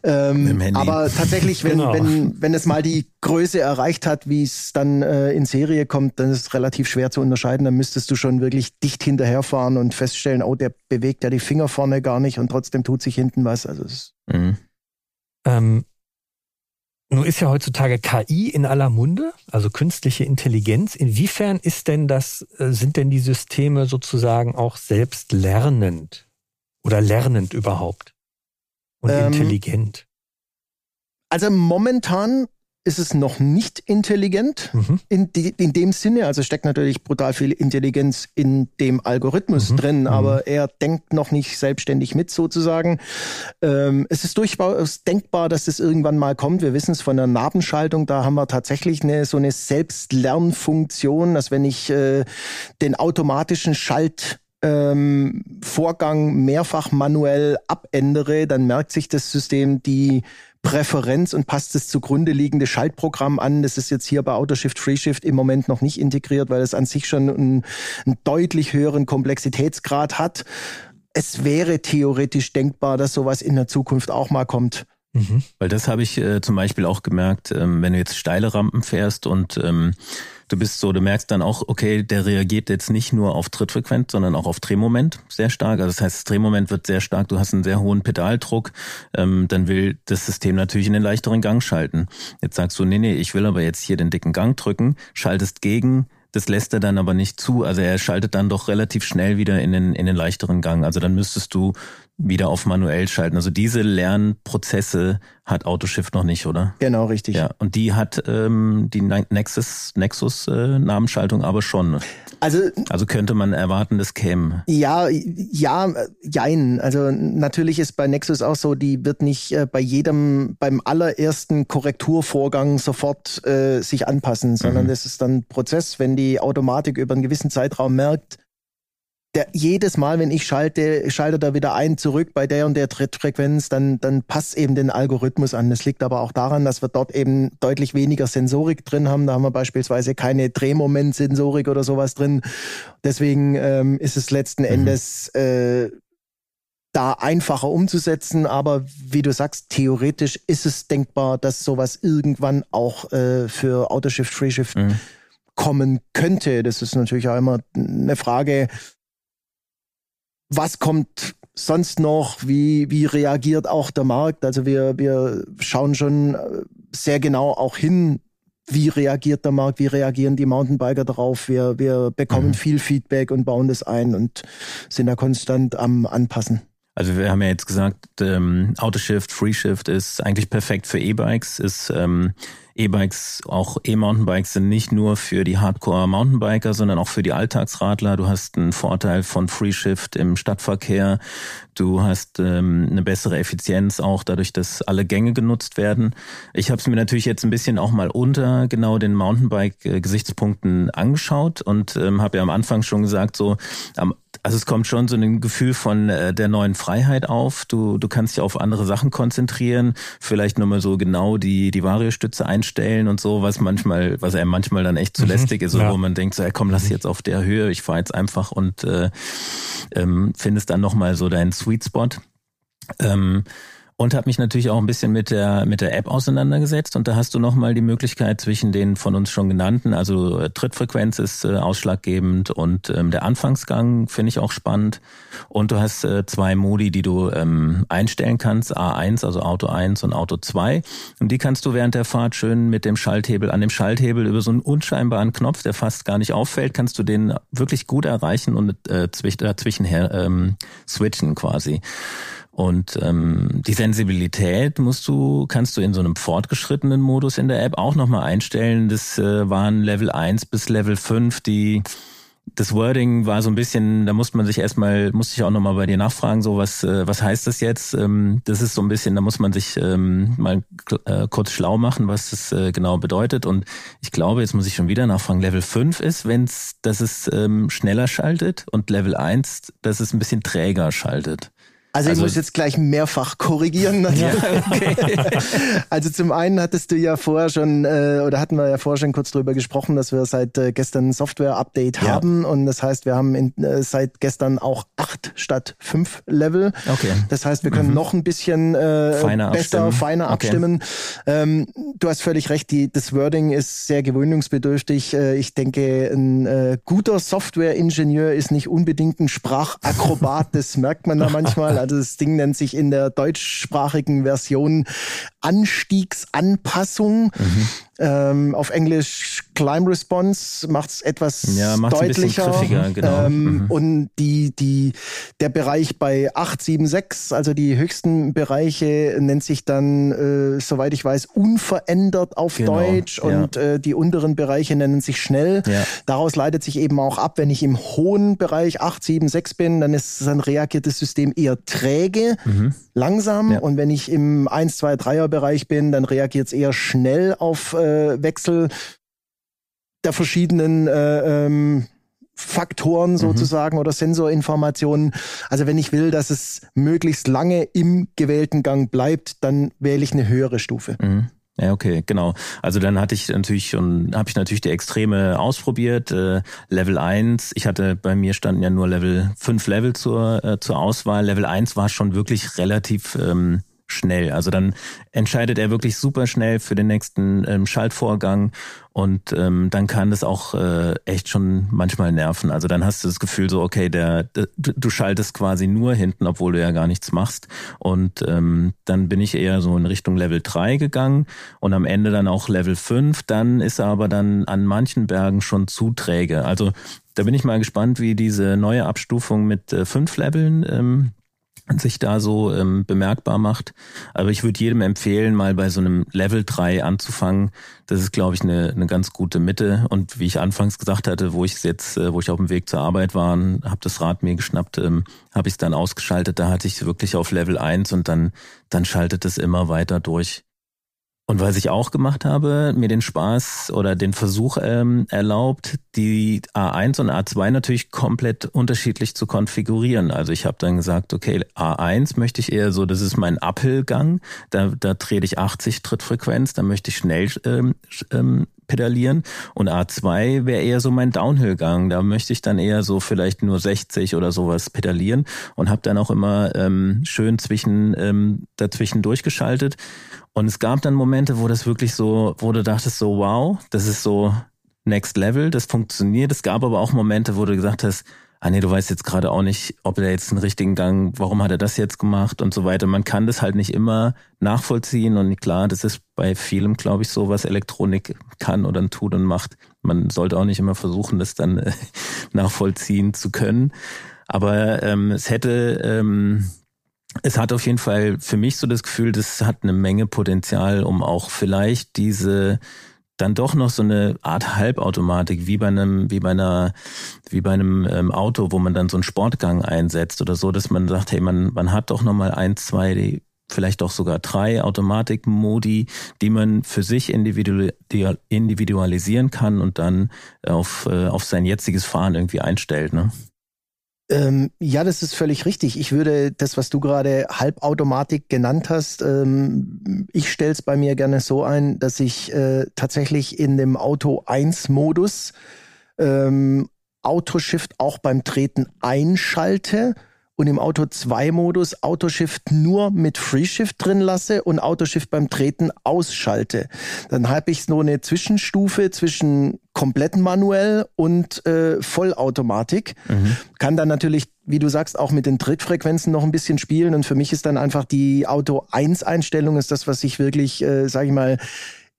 Ähm, aber tatsächlich, wenn, genau. wenn, wenn es mal die Größe erreicht hat, wie es dann äh, in Serie kommt, dann ist es relativ schwer zu unterscheiden. Dann müsstest du schon wirklich dicht hinterherfahren und feststellen, oh, der bewegt ja die Finger vorne gar nicht und trotzdem tut sich hinten was. Also es mhm. ähm, nun ist ja heutzutage KI in aller Munde, also künstliche Intelligenz. Inwiefern ist denn das, äh, sind denn die Systeme sozusagen auch selbst lernend oder lernend überhaupt und ähm, intelligent? Also momentan ist es noch nicht intelligent mhm. in, die, in dem Sinne. Also steckt natürlich brutal viel Intelligenz in dem Algorithmus mhm. drin, mhm. aber er denkt noch nicht selbstständig mit sozusagen. Ähm, es ist durchaus denkbar, dass es irgendwann mal kommt. Wir wissen es von der Nabenschaltung, da haben wir tatsächlich eine, so eine Selbstlernfunktion, dass wenn ich äh, den automatischen Schalt ähm, Vorgang mehrfach manuell abändere, dann merkt sich das System die Präferenz und passt das zugrunde liegende Schaltprogramm an. Das ist jetzt hier bei Autoshift FreeShift im Moment noch nicht integriert, weil es an sich schon einen, einen deutlich höheren Komplexitätsgrad hat. Es wäre theoretisch denkbar, dass sowas in der Zukunft auch mal kommt. Mhm. Weil das habe ich äh, zum Beispiel auch gemerkt, ähm, wenn du jetzt steile Rampen fährst und ähm, du bist so, du merkst dann auch, okay, der reagiert jetzt nicht nur auf Trittfrequenz, sondern auch auf Drehmoment sehr stark. Also das heißt, das Drehmoment wird sehr stark, du hast einen sehr hohen Pedaldruck, ähm, dann will das System natürlich in den leichteren Gang schalten. Jetzt sagst du, nee, nee, ich will aber jetzt hier den dicken Gang drücken, schaltest gegen, das lässt er dann aber nicht zu. Also er schaltet dann doch relativ schnell wieder in den, in den leichteren Gang. Also dann müsstest du wieder auf manuell schalten. Also diese Lernprozesse hat Autoshift noch nicht, oder? Genau, richtig. Ja, und die hat ähm, die Nexus Nexus äh, Namensschaltung aber schon. Also also könnte man erwarten, das käme. Ja, ja, jein. Also natürlich ist bei Nexus auch so, die wird nicht äh, bei jedem beim allerersten Korrekturvorgang sofort äh, sich anpassen, sondern mhm. das ist dann Prozess, wenn die Automatik über einen gewissen Zeitraum merkt, der, jedes Mal, wenn ich schalte, schaltet er wieder ein zurück bei der und der Trittfrequenz, dann, dann passt eben den Algorithmus an. Das liegt aber auch daran, dass wir dort eben deutlich weniger Sensorik drin haben. Da haben wir beispielsweise keine Drehmoment-Sensorik oder sowas drin. Deswegen ähm, ist es letzten mhm. Endes äh, da einfacher umzusetzen. Aber wie du sagst, theoretisch ist es denkbar, dass sowas irgendwann auch äh, für Autoshift, FreeShift mhm. kommen könnte. Das ist natürlich auch immer eine Frage, was kommt sonst noch? Wie, wie reagiert auch der Markt? Also wir, wir schauen schon äh, sehr genau auch hin, wie reagiert der Markt, wie reagieren die Mountainbiker darauf. Wir, wir bekommen mhm. viel Feedback und bauen das ein und sind da konstant am Anpassen. Also wir haben ja jetzt gesagt, ähm, Autoshift, FreeShift ist eigentlich perfekt für E-Bikes, ist ähm, E-Bikes, auch E-Mountainbikes sind nicht nur für die Hardcore-Mountainbiker, sondern auch für die Alltagsradler. Du hast einen Vorteil von FreeShift im Stadtverkehr. Du hast ähm, eine bessere Effizienz auch dadurch, dass alle Gänge genutzt werden. Ich habe es mir natürlich jetzt ein bisschen auch mal unter genau den Mountainbike-Gesichtspunkten angeschaut und ähm, habe ja am Anfang schon gesagt, so am also es kommt schon so ein Gefühl von äh, der neuen Freiheit auf. Du, du kannst dich auf andere Sachen konzentrieren, vielleicht nochmal so genau die, die Variostütze einstellen und so, was manchmal, was einem manchmal dann echt zu mhm, lästig ist, ja. wo man denkt, so, ja, komm, lass mhm. jetzt auf der Höhe, ich fahre jetzt einfach und äh, ähm, findest dann nochmal so deinen Sweet Spot. Ähm, und habe mich natürlich auch ein bisschen mit der mit der App auseinandergesetzt. Und da hast du noch mal die Möglichkeit zwischen den von uns schon genannten, also äh, Trittfrequenz ist äh, ausschlaggebend und ähm, der Anfangsgang finde ich auch spannend. Und du hast äh, zwei Modi, die du ähm, einstellen kannst, A1 also Auto 1 und Auto 2 und die kannst du während der Fahrt schön mit dem Schalthebel an dem Schalthebel über so einen unscheinbaren Knopf, der fast gar nicht auffällt, kannst du den wirklich gut erreichen und äh, dazwischen her ähm, switchen quasi. Und ähm, die Sensibilität musst du, kannst du in so einem fortgeschrittenen Modus in der App auch nochmal einstellen. Das äh, waren Level 1 bis Level 5, die das Wording war so ein bisschen, da musste man sich erstmal, musste ich auch nochmal bei dir nachfragen, so was, äh, was heißt das jetzt? Ähm, das ist so ein bisschen, da muss man sich ähm, mal äh, kurz schlau machen, was das äh, genau bedeutet. Und ich glaube, jetzt muss ich schon wieder nachfragen, Level 5 ist, wenn es, dass es ähm, schneller schaltet und Level 1, dass es ein bisschen träger schaltet. Also, also ich muss jetzt gleich mehrfach korrigieren. Ja, okay. (laughs) also zum einen hattest du ja vorher schon, äh, oder hatten wir ja vorher schon kurz drüber gesprochen, dass wir seit äh, gestern ein Software-Update ja. haben. Und das heißt, wir haben in, äh, seit gestern auch acht statt fünf Level. Okay. Das heißt, wir können mhm. noch ein bisschen äh, feiner besser, abstimmen. feiner okay. abstimmen. Ähm, du hast völlig recht, die, das Wording ist sehr gewöhnungsbedürftig. Äh, ich denke, ein äh, guter Software-Ingenieur ist nicht unbedingt ein Sprachakrobat, das merkt man da manchmal. Also das Ding nennt sich in der deutschsprachigen Version Anstiegsanpassung. Mhm. Ähm, auf Englisch Climb Response macht es etwas ja, deutlicher. Ein genau. ähm, mhm. Und die, die, der Bereich bei 876, also die höchsten Bereiche, nennt sich dann, äh, soweit ich weiß, unverändert auf genau. Deutsch. Und ja. äh, die unteren Bereiche nennen sich schnell. Ja. Daraus leitet sich eben auch ab, wenn ich im hohen Bereich 876 bin, dann ist dann reagiert das System eher träge, mhm. langsam. Und wenn ich im 1, 2, 3er Bereich bin, dann reagiert es eher schnell auf äh, äh, Wechsel der verschiedenen äh, ähm, Faktoren mhm. sozusagen mhm. oder Sensorinformationen. Also wenn ich will, dass es möglichst lange im gewählten Gang bleibt, dann wähle ich eine höhere Stufe. Mhm. Ja, okay, genau. Also dann hatte ich natürlich schon, habe ich natürlich die Extreme ausprobiert. Äh, Level 1, ich hatte, bei mir standen ja nur Level, fünf Level zur, äh, zur Auswahl. Level 1 war schon wirklich relativ ähm, schnell. Also dann entscheidet er wirklich super schnell für den nächsten ähm, Schaltvorgang und ähm, dann kann das auch äh, echt schon manchmal nerven. Also dann hast du das Gefühl so, okay, der, der du schaltest quasi nur hinten, obwohl du ja gar nichts machst. Und ähm, dann bin ich eher so in Richtung Level 3 gegangen und am Ende dann auch Level 5. Dann ist er aber dann an manchen Bergen schon zu träge. Also da bin ich mal gespannt, wie diese neue Abstufung mit äh, fünf Leveln ähm, sich da so ähm, bemerkbar macht. Aber ich würde jedem empfehlen, mal bei so einem Level 3 anzufangen. Das ist, glaube ich, eine, eine ganz gute Mitte. Und wie ich anfangs gesagt hatte, wo ich jetzt, äh, wo ich auf dem Weg zur Arbeit war, habe das Rad mir geschnappt, ähm, habe ich es dann ausgeschaltet. Da hatte ich wirklich auf Level 1 und dann, dann schaltet es immer weiter durch. Und was ich auch gemacht habe, mir den Spaß oder den Versuch ähm, erlaubt, die A1 und A2 natürlich komplett unterschiedlich zu konfigurieren. Also ich habe dann gesagt, okay, A1 möchte ich eher so, das ist mein Uphill-Gang, da, da trete ich 80 Trittfrequenz, da möchte ich schnell ähm, ähm, pedalieren und A2 wäre eher so mein Downhill-Gang. Da möchte ich dann eher so vielleicht nur 60 oder sowas pedalieren und habe dann auch immer ähm, schön zwischen ähm, dazwischen durchgeschaltet. Und es gab dann Momente, wo das wirklich so, wo du dachtest so, wow, das ist so Next Level, das funktioniert. Es gab aber auch Momente, wo du gesagt hast, ah nee, du weißt jetzt gerade auch nicht, ob er jetzt einen richtigen Gang, warum hat er das jetzt gemacht und so weiter. Man kann das halt nicht immer nachvollziehen und klar, das ist bei vielem, glaube ich, so, was Elektronik kann oder tut und macht. Man sollte auch nicht immer versuchen, das dann (laughs) nachvollziehen zu können. Aber ähm, es hätte, ähm, es hat auf jeden Fall für mich so das Gefühl, das hat eine Menge Potenzial, um auch vielleicht diese dann doch noch so eine Art Halbautomatik, wie bei einem, wie bei einer, wie bei einem ähm, Auto, wo man dann so einen Sportgang einsetzt oder so, dass man sagt, hey, man, man hat doch nochmal eins, zwei, vielleicht doch sogar drei Automatikmodi, die man für sich individualisieren kann und dann auf, äh, auf sein jetziges Fahren irgendwie einstellt. Ne? Ähm, ja, das ist völlig richtig. Ich würde das, was du gerade Halbautomatik genannt hast, ähm, ich stelle es bei mir gerne so ein, dass ich äh, tatsächlich in dem Auto 1 Modus ähm, Autoshift auch beim Treten einschalte und im Auto 2 Modus Autoshift nur mit FreeShift drin lasse und Autoshift beim Treten ausschalte. Dann habe ich so eine Zwischenstufe zwischen komplett manuell und äh, Vollautomatik. Mhm. Kann dann natürlich, wie du sagst, auch mit den Trittfrequenzen noch ein bisschen spielen. Und für mich ist dann einfach die Auto 1 Einstellung ist das, was ich wirklich, äh, sage ich mal,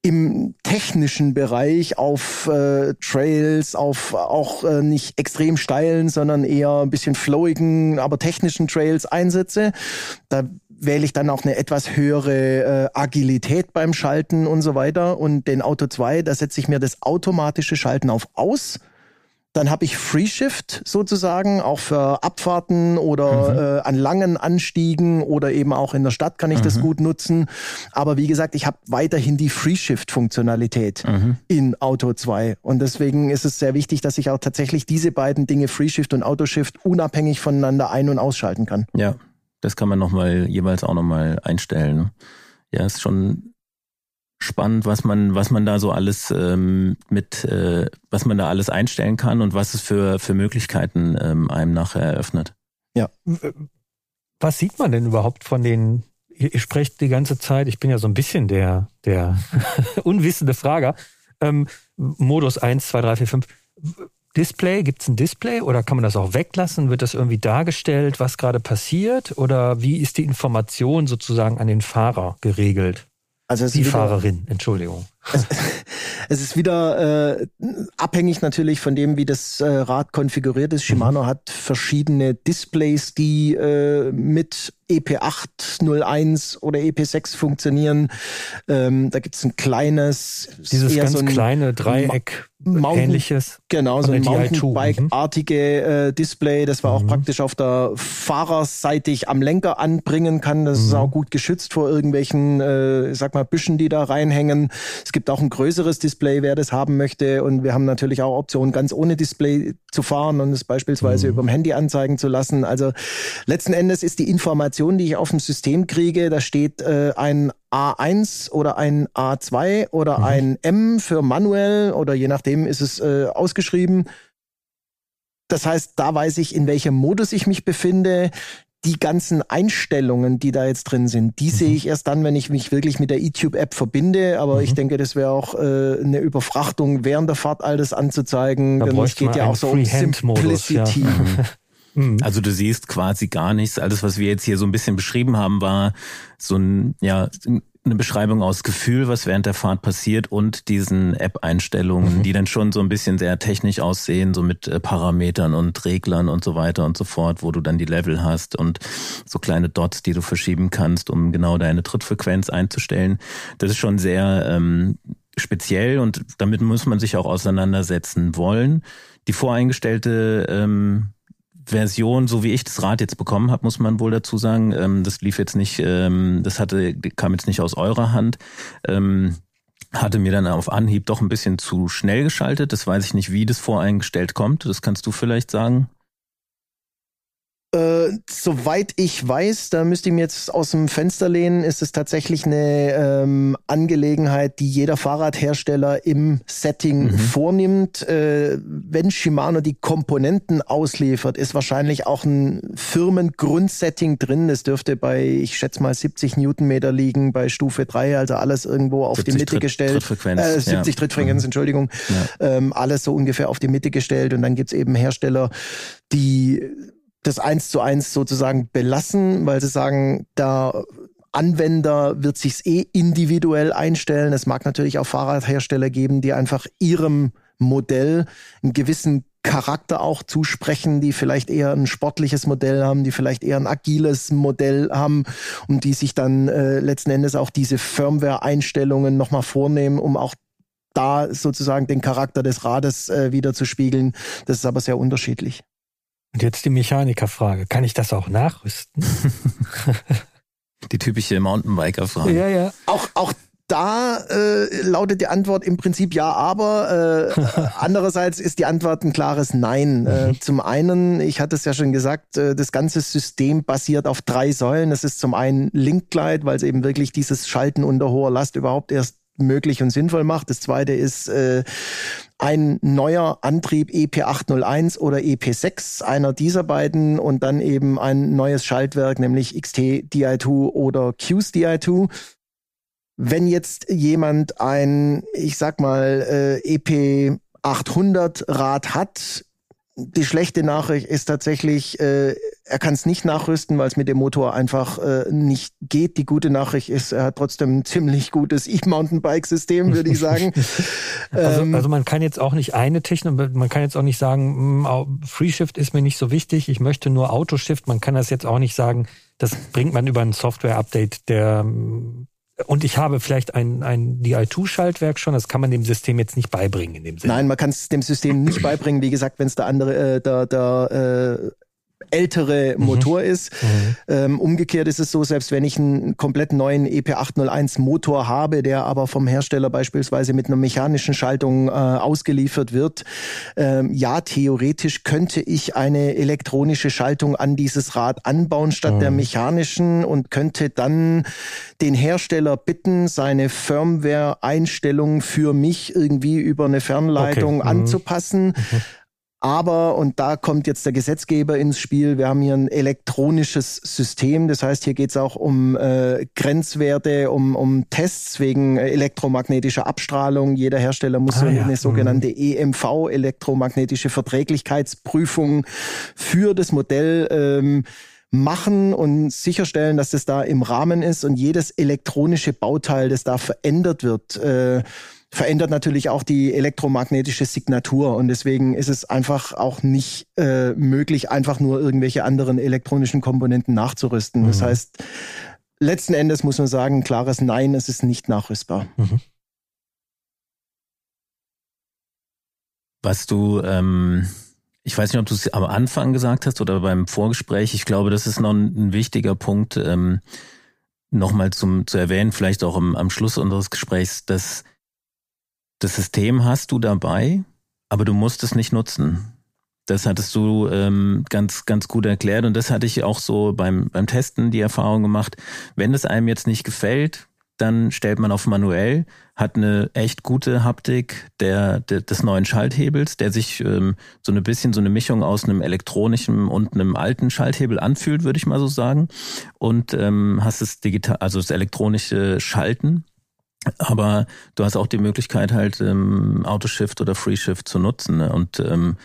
im technischen Bereich auf äh, Trails, auf auch äh, nicht extrem steilen, sondern eher ein bisschen flowigen, aber technischen Trails einsetze. Da wähle ich dann auch eine etwas höhere äh, Agilität beim Schalten und so weiter. Und den Auto 2, da setze ich mir das automatische Schalten auf aus dann habe ich Free Shift sozusagen, auch für Abfahrten oder mhm. äh, an langen Anstiegen oder eben auch in der Stadt kann ich mhm. das gut nutzen. Aber wie gesagt, ich habe weiterhin die Free Shift Funktionalität mhm. in Auto 2. Und deswegen ist es sehr wichtig, dass ich auch tatsächlich diese beiden Dinge, Free Shift und Auto Shift, unabhängig voneinander ein- und ausschalten kann. Ja, das kann man nochmal jeweils auch nochmal einstellen. Ja, ist schon spannend, was man, was man da so alles ähm, mit, äh, was man da alles einstellen kann und was es für, für Möglichkeiten ähm, einem nachher eröffnet. Ja. Was sieht man denn überhaupt von den, ihr, ihr sprecht die ganze Zeit, ich bin ja so ein bisschen der, der (laughs) unwissende Frager, ähm, Modus 1, 2, 3, 4, 5. Display, gibt es ein Display oder kann man das auch weglassen? Wird das irgendwie dargestellt, was gerade passiert? Oder wie ist die Information sozusagen an den Fahrer geregelt? Also die wieder, Fahrerin, Entschuldigung. Es, (laughs) es ist wieder äh, abhängig natürlich von dem, wie das äh, Rad konfiguriert ist. Shimano mhm. hat verschiedene Displays, die äh, mit EP801 oder EP6 funktionieren. Ähm, da gibt's ein kleines, dieses ganz so kleine Dreieck. Mountain, ähnliches. Genau, so ein Mountainbike-artige mhm. äh, Display, das man mhm. auch praktisch auf der Fahrerseitig am Lenker anbringen kann. Das mhm. ist auch gut geschützt vor irgendwelchen, äh, sag mal, Büschen, die da reinhängen. Es gibt auch ein größeres Display, wer das haben möchte. Und wir haben natürlich auch Optionen, ganz ohne Display zu fahren und es beispielsweise mhm. über dem Handy anzeigen zu lassen. Also letzten Endes ist die Information, die ich auf dem System kriege, da steht äh, ein A1 oder ein A2 oder mhm. ein M für manuell oder je nachdem ist es äh, ausgeschrieben. Das heißt, da weiß ich, in welchem Modus ich mich befinde. Die ganzen Einstellungen, die da jetzt drin sind, die mhm. sehe ich erst dann, wenn ich mich wirklich mit der eTube-App verbinde. Aber mhm. ich denke, das wäre auch äh, eine Überfrachtung, während der Fahrt all das anzuzeigen. Da Denn es geht ja auch so um Simplicity. Ja. (laughs) Mhm. Also du siehst quasi gar nichts. Alles, was wir jetzt hier so ein bisschen beschrieben haben, war so ein, ja, eine Beschreibung aus Gefühl, was während der Fahrt passiert und diesen App-Einstellungen, mhm. die dann schon so ein bisschen sehr technisch aussehen, so mit äh, Parametern und Reglern und so weiter und so fort, wo du dann die Level hast und so kleine Dots, die du verschieben kannst, um genau deine Trittfrequenz einzustellen. Das ist schon sehr ähm, speziell und damit muss man sich auch auseinandersetzen wollen. Die voreingestellte ähm, Version, so wie ich das Rad jetzt bekommen habe, muss man wohl dazu sagen. Ähm, das lief jetzt nicht, ähm, das hatte, kam jetzt nicht aus eurer Hand. Ähm, hatte mir dann auf Anhieb doch ein bisschen zu schnell geschaltet. Das weiß ich nicht, wie das voreingestellt kommt. Das kannst du vielleicht sagen. Äh, soweit ich weiß, da müsste ich mir jetzt aus dem Fenster lehnen, ist es tatsächlich eine ähm, Angelegenheit, die jeder Fahrradhersteller im Setting mhm. vornimmt. Äh, wenn Shimano die Komponenten ausliefert, ist wahrscheinlich auch ein Firmengrundsetting drin. Das dürfte bei, ich schätze mal, 70 Newtonmeter liegen bei Stufe 3, also alles irgendwo auf die Mitte Tritt, gestellt. Trittfrequenz. Äh, 70 ja. Trittfrequenz, mhm. Entschuldigung. Ja. Ähm, alles so ungefähr auf die Mitte gestellt. Und dann gibt's eben Hersteller, die das eins zu eins sozusagen belassen, weil sie sagen, da Anwender wird sich's eh individuell einstellen. Es mag natürlich auch Fahrradhersteller geben, die einfach ihrem Modell einen gewissen Charakter auch zusprechen, die vielleicht eher ein sportliches Modell haben, die vielleicht eher ein agiles Modell haben und die sich dann äh, letzten Endes auch diese Firmware-Einstellungen nochmal vornehmen, um auch da sozusagen den Charakter des Rades äh, wieder zu spiegeln. Das ist aber sehr unterschiedlich. Und jetzt die Mechanikerfrage. Kann ich das auch nachrüsten? (laughs) die typische Mountainbiker-Frage. Ja, ja. Auch, auch da äh, lautet die Antwort im Prinzip ja, aber äh, (laughs) andererseits ist die Antwort ein klares Nein. Äh, mhm. zum einen, ich hatte es ja schon gesagt, äh, das ganze System basiert auf drei Säulen. Das ist zum einen Linkglide, weil es eben wirklich dieses Schalten unter hoher Last überhaupt erst möglich und sinnvoll macht. Das zweite ist äh, ein neuer Antrieb EP801 oder EP6, einer dieser beiden und dann eben ein neues Schaltwerk, nämlich XT Di2 oder Qs Di2. Wenn jetzt jemand ein, ich sag mal, äh, EP 800 Rad hat, die schlechte Nachricht ist tatsächlich, äh, er kann es nicht nachrüsten, weil es mit dem Motor einfach äh, nicht geht. Die gute Nachricht ist, er hat trotzdem ein ziemlich gutes E-Mountainbike-System, (laughs) würde ich sagen. also, ähm, also man kann jetzt auch nicht eine Technik, man kann jetzt auch nicht sagen, hm, Freeshift ist mir nicht so wichtig, ich möchte nur Autoshift. Man kann das jetzt auch nicht sagen, das bringt man über ein Software-Update der und ich habe vielleicht ein, ein DI2-Schaltwerk schon, das kann man dem System jetzt nicht beibringen in dem Sinne. Nein, man kann es dem System nicht beibringen. Wie gesagt, wenn es der andere, äh, der, der äh, ältere mhm. Motor mhm. ist. Mhm. Ähm, umgekehrt ist es so, selbst wenn ich einen komplett neuen EP801 Motor habe, der aber vom Hersteller beispielsweise mit einer mechanischen Schaltung äh, ausgeliefert wird, ähm, ja, theoretisch könnte ich eine elektronische Schaltung an dieses Rad anbauen statt mhm. der mechanischen und könnte dann den Hersteller bitten, seine Firmware-Einstellungen für mich irgendwie über eine Fernleitung okay. Mhm. anzupassen. Mhm. Aber, und da kommt jetzt der Gesetzgeber ins Spiel, wir haben hier ein elektronisches System. Das heißt, hier geht es auch um äh, Grenzwerte, um, um Tests wegen elektromagnetischer Abstrahlung. Jeder Hersteller muss ah, so eine, ja. eine sogenannte EMV, elektromagnetische Verträglichkeitsprüfung für das Modell ähm, machen und sicherstellen, dass das da im Rahmen ist und jedes elektronische Bauteil, das da verändert wird, äh, verändert natürlich auch die elektromagnetische Signatur und deswegen ist es einfach auch nicht äh, möglich, einfach nur irgendwelche anderen elektronischen Komponenten nachzurüsten. Mhm. Das heißt, letzten Endes muss man sagen, klares Nein, es ist nicht nachrüstbar. Mhm. Was du, ähm, ich weiß nicht, ob du es am Anfang gesagt hast oder beim Vorgespräch, ich glaube, das ist noch ein, ein wichtiger Punkt, ähm, nochmal zu erwähnen, vielleicht auch im, am Schluss unseres Gesprächs, dass das System hast du dabei, aber du musst es nicht nutzen. Das hattest du ähm, ganz, ganz gut erklärt und das hatte ich auch so beim, beim Testen die Erfahrung gemacht. Wenn es einem jetzt nicht gefällt, dann stellt man auf manuell, hat eine echt gute Haptik der, der des neuen Schalthebels, der sich ähm, so ein bisschen so eine Mischung aus einem elektronischen und einem alten Schalthebel anfühlt, würde ich mal so sagen. Und ähm, hast das digital, also das elektronische Schalten aber du hast auch die Möglichkeit, halt ähm, Autoshift oder Freeshift zu nutzen. Ne? Und ähm,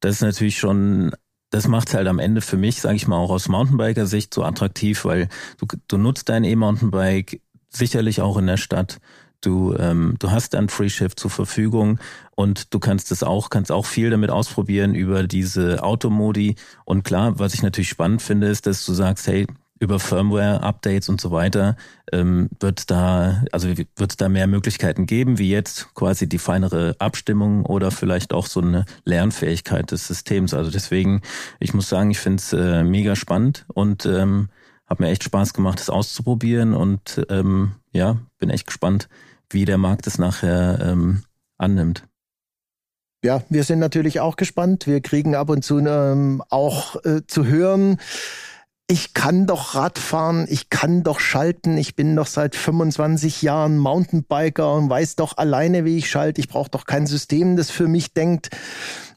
das ist natürlich schon, das macht es halt am Ende für mich, sage ich mal, auch aus Mountainbiker-Sicht so attraktiv, weil du, du nutzt dein E-Mountainbike sicherlich auch in der Stadt. Du, ähm, du hast dann Freeshift zur Verfügung und du kannst es auch, kannst auch viel damit ausprobieren über diese Automodi. Und klar, was ich natürlich spannend finde, ist, dass du sagst, hey, über Firmware-Updates und so weiter ähm, wird da, also wird da mehr Möglichkeiten geben, wie jetzt quasi die feinere Abstimmung oder vielleicht auch so eine Lernfähigkeit des Systems. Also deswegen, ich muss sagen, ich finde es äh, mega spannend und ähm, habe mir echt Spaß gemacht, das auszuprobieren und ähm, ja, bin echt gespannt, wie der Markt es nachher ähm, annimmt. Ja, wir sind natürlich auch gespannt. Wir kriegen ab und zu ähm, auch äh, zu hören, ich kann doch Radfahren, ich kann doch schalten, ich bin doch seit 25 Jahren Mountainbiker und weiß doch alleine, wie ich schalte. Ich brauche doch kein System, das für mich denkt.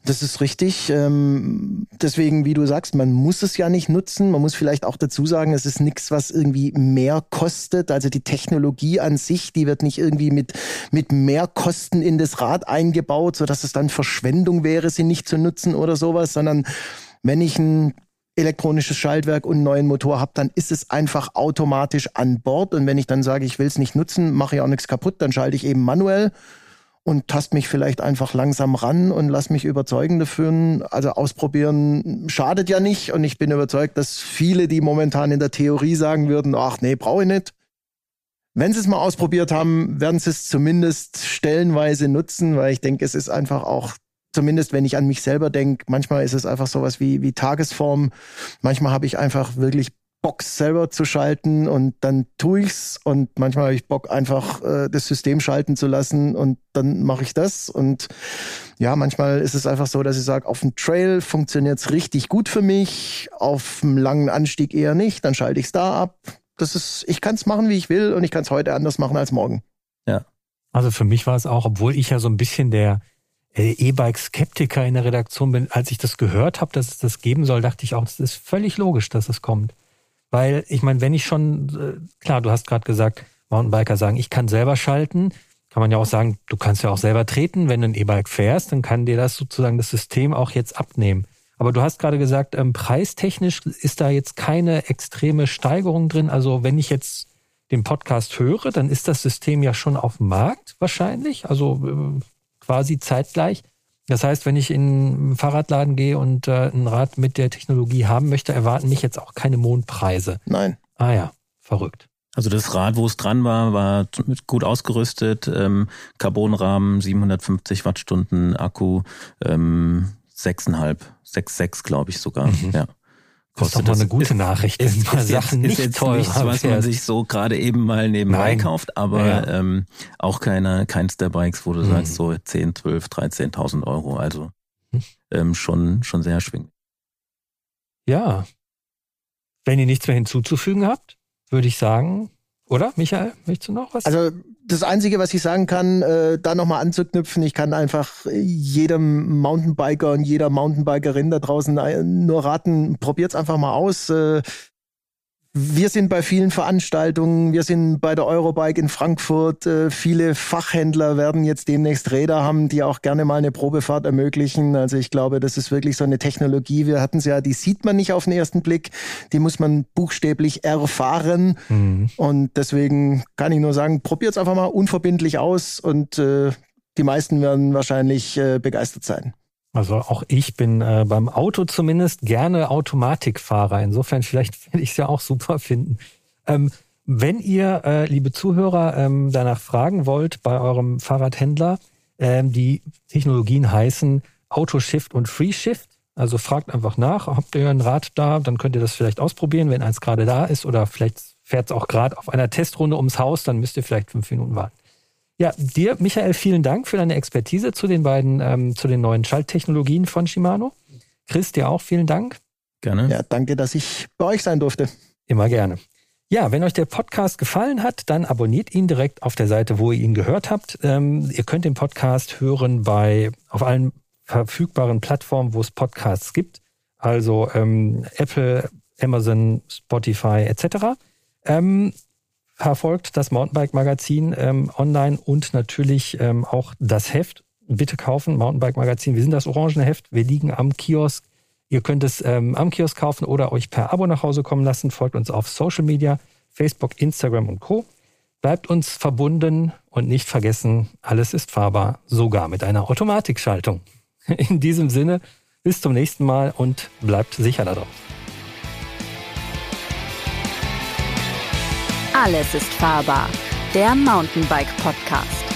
Das ist richtig. Ähm, deswegen, wie du sagst, man muss es ja nicht nutzen. Man muss vielleicht auch dazu sagen, es ist nichts, was irgendwie mehr kostet. Also die Technologie an sich, die wird nicht irgendwie mit, mit mehr Kosten in das Rad eingebaut, sodass es dann Verschwendung wäre, sie nicht zu nutzen oder sowas, sondern wenn ich ein elektronisches Schaltwerk und einen neuen Motor habe, dann ist es einfach automatisch an Bord. Und wenn ich dann sage, ich will es nicht nutzen, mache ich auch nichts kaputt, dann schalte ich eben manuell und tast mich vielleicht einfach langsam ran und lass mich überzeugen dafür. Also ausprobieren schadet ja nicht. Und ich bin überzeugt, dass viele, die momentan in der Theorie sagen würden, ach nee, brauche ich nicht. Wenn sie es mal ausprobiert haben, werden sie es zumindest stellenweise nutzen, weil ich denke, es ist einfach auch zumindest wenn ich an mich selber denke, manchmal ist es einfach sowas wie, wie Tagesform. Manchmal habe ich einfach wirklich Bock selber zu schalten und dann tue ich's und manchmal habe ich Bock einfach äh, das System schalten zu lassen und dann mache ich das und ja, manchmal ist es einfach so, dass ich sage, auf dem Trail funktioniert's richtig gut für mich, auf dem langen Anstieg eher nicht, dann schalte ich's da ab. Das ist, ich kann's machen, wie ich will und ich kann's heute anders machen als morgen. Ja. Also für mich war es auch, obwohl ich ja so ein bisschen der äh, E-Bike-Skeptiker in der Redaktion bin, als ich das gehört habe, dass es das geben soll, dachte ich auch, es ist völlig logisch, dass es kommt. Weil, ich meine, wenn ich schon, äh, klar, du hast gerade gesagt, Mountainbiker sagen, ich kann selber schalten, kann man ja auch sagen, du kannst ja auch selber treten, wenn du ein E-Bike fährst, dann kann dir das sozusagen das System auch jetzt abnehmen. Aber du hast gerade gesagt, ähm, preistechnisch ist da jetzt keine extreme Steigerung drin. Also wenn ich jetzt den Podcast höre, dann ist das System ja schon auf dem Markt wahrscheinlich. Also äh, quasi zeitgleich. Das heißt, wenn ich in einen Fahrradladen gehe und äh, ein Rad mit der Technologie haben möchte, erwarten mich jetzt auch keine Mondpreise. Nein. Ah ja, verrückt. Also das Rad, wo es dran war, war gut ausgerüstet, ähm, Carbonrahmen, 750 Wattstunden Akku, ähm, 6,5, 6,6 glaube ich sogar. Mhm. Ja. Das ist doch mal eine gute ist, Nachricht, ist, ist, Sachen ist, nicht teuer nichts, was man sich so gerade eben mal nebenbei Nein. kauft, aber ja. ähm, auch keine, keins der Bikes, wo du mhm. sagst so 10, 12, 13.000 Euro, also hm. ähm, schon, schon sehr schwingend. Ja. Wenn ihr nichts mehr hinzuzufügen habt, würde ich sagen, oder Michael, möchtest du noch was? Also das Einzige, was ich sagen kann, äh, da nochmal anzuknüpfen, ich kann einfach jedem Mountainbiker und jeder Mountainbikerin da draußen äh, nur raten, probiert's einfach mal aus. Äh, wir sind bei vielen Veranstaltungen, wir sind bei der Eurobike in Frankfurt. Äh, viele Fachhändler werden jetzt demnächst Räder haben, die auch gerne mal eine Probefahrt ermöglichen. Also ich glaube, das ist wirklich so eine Technologie. Wir hatten sie ja, die sieht man nicht auf den ersten Blick, die muss man buchstäblich erfahren. Mhm. Und deswegen kann ich nur sagen, probiert es einfach mal unverbindlich aus und äh, die meisten werden wahrscheinlich äh, begeistert sein. Also auch ich bin äh, beim Auto zumindest gerne Automatikfahrer. Insofern vielleicht (laughs) werde ich es ja auch super finden. Ähm, wenn ihr, äh, liebe Zuhörer, ähm, danach fragen wollt bei eurem Fahrradhändler, ähm, die Technologien heißen Autoshift und FreeShift. Also fragt einfach nach, habt ihr ein Rad da, dann könnt ihr das vielleicht ausprobieren, wenn eins gerade da ist oder vielleicht fährt es auch gerade auf einer Testrunde ums Haus, dann müsst ihr vielleicht fünf Minuten warten. Ja, dir, Michael, vielen Dank für deine Expertise zu den beiden, ähm, zu den neuen Schalttechnologien von Shimano. Chris, dir auch vielen Dank. Gerne. Ja, danke, dass ich bei euch sein durfte. Immer gerne. Ja, wenn euch der Podcast gefallen hat, dann abonniert ihn direkt auf der Seite, wo ihr ihn gehört habt. Ähm, ihr könnt den Podcast hören bei auf allen verfügbaren Plattformen, wo es Podcasts gibt. Also ähm, Apple, Amazon, Spotify etc. Ähm, verfolgt das Mountainbike-Magazin ähm, online und natürlich ähm, auch das Heft. Bitte kaufen, Mountainbike-Magazin. Wir sind das orangene Heft. Wir liegen am Kiosk. Ihr könnt es ähm, am Kiosk kaufen oder euch per Abo nach Hause kommen lassen. Folgt uns auf Social Media, Facebook, Instagram und Co. Bleibt uns verbunden und nicht vergessen, alles ist fahrbar, sogar mit einer Automatikschaltung. (laughs) In diesem Sinne, bis zum nächsten Mal und bleibt sicher da drauf. Alles ist fahrbar. Der Mountainbike Podcast.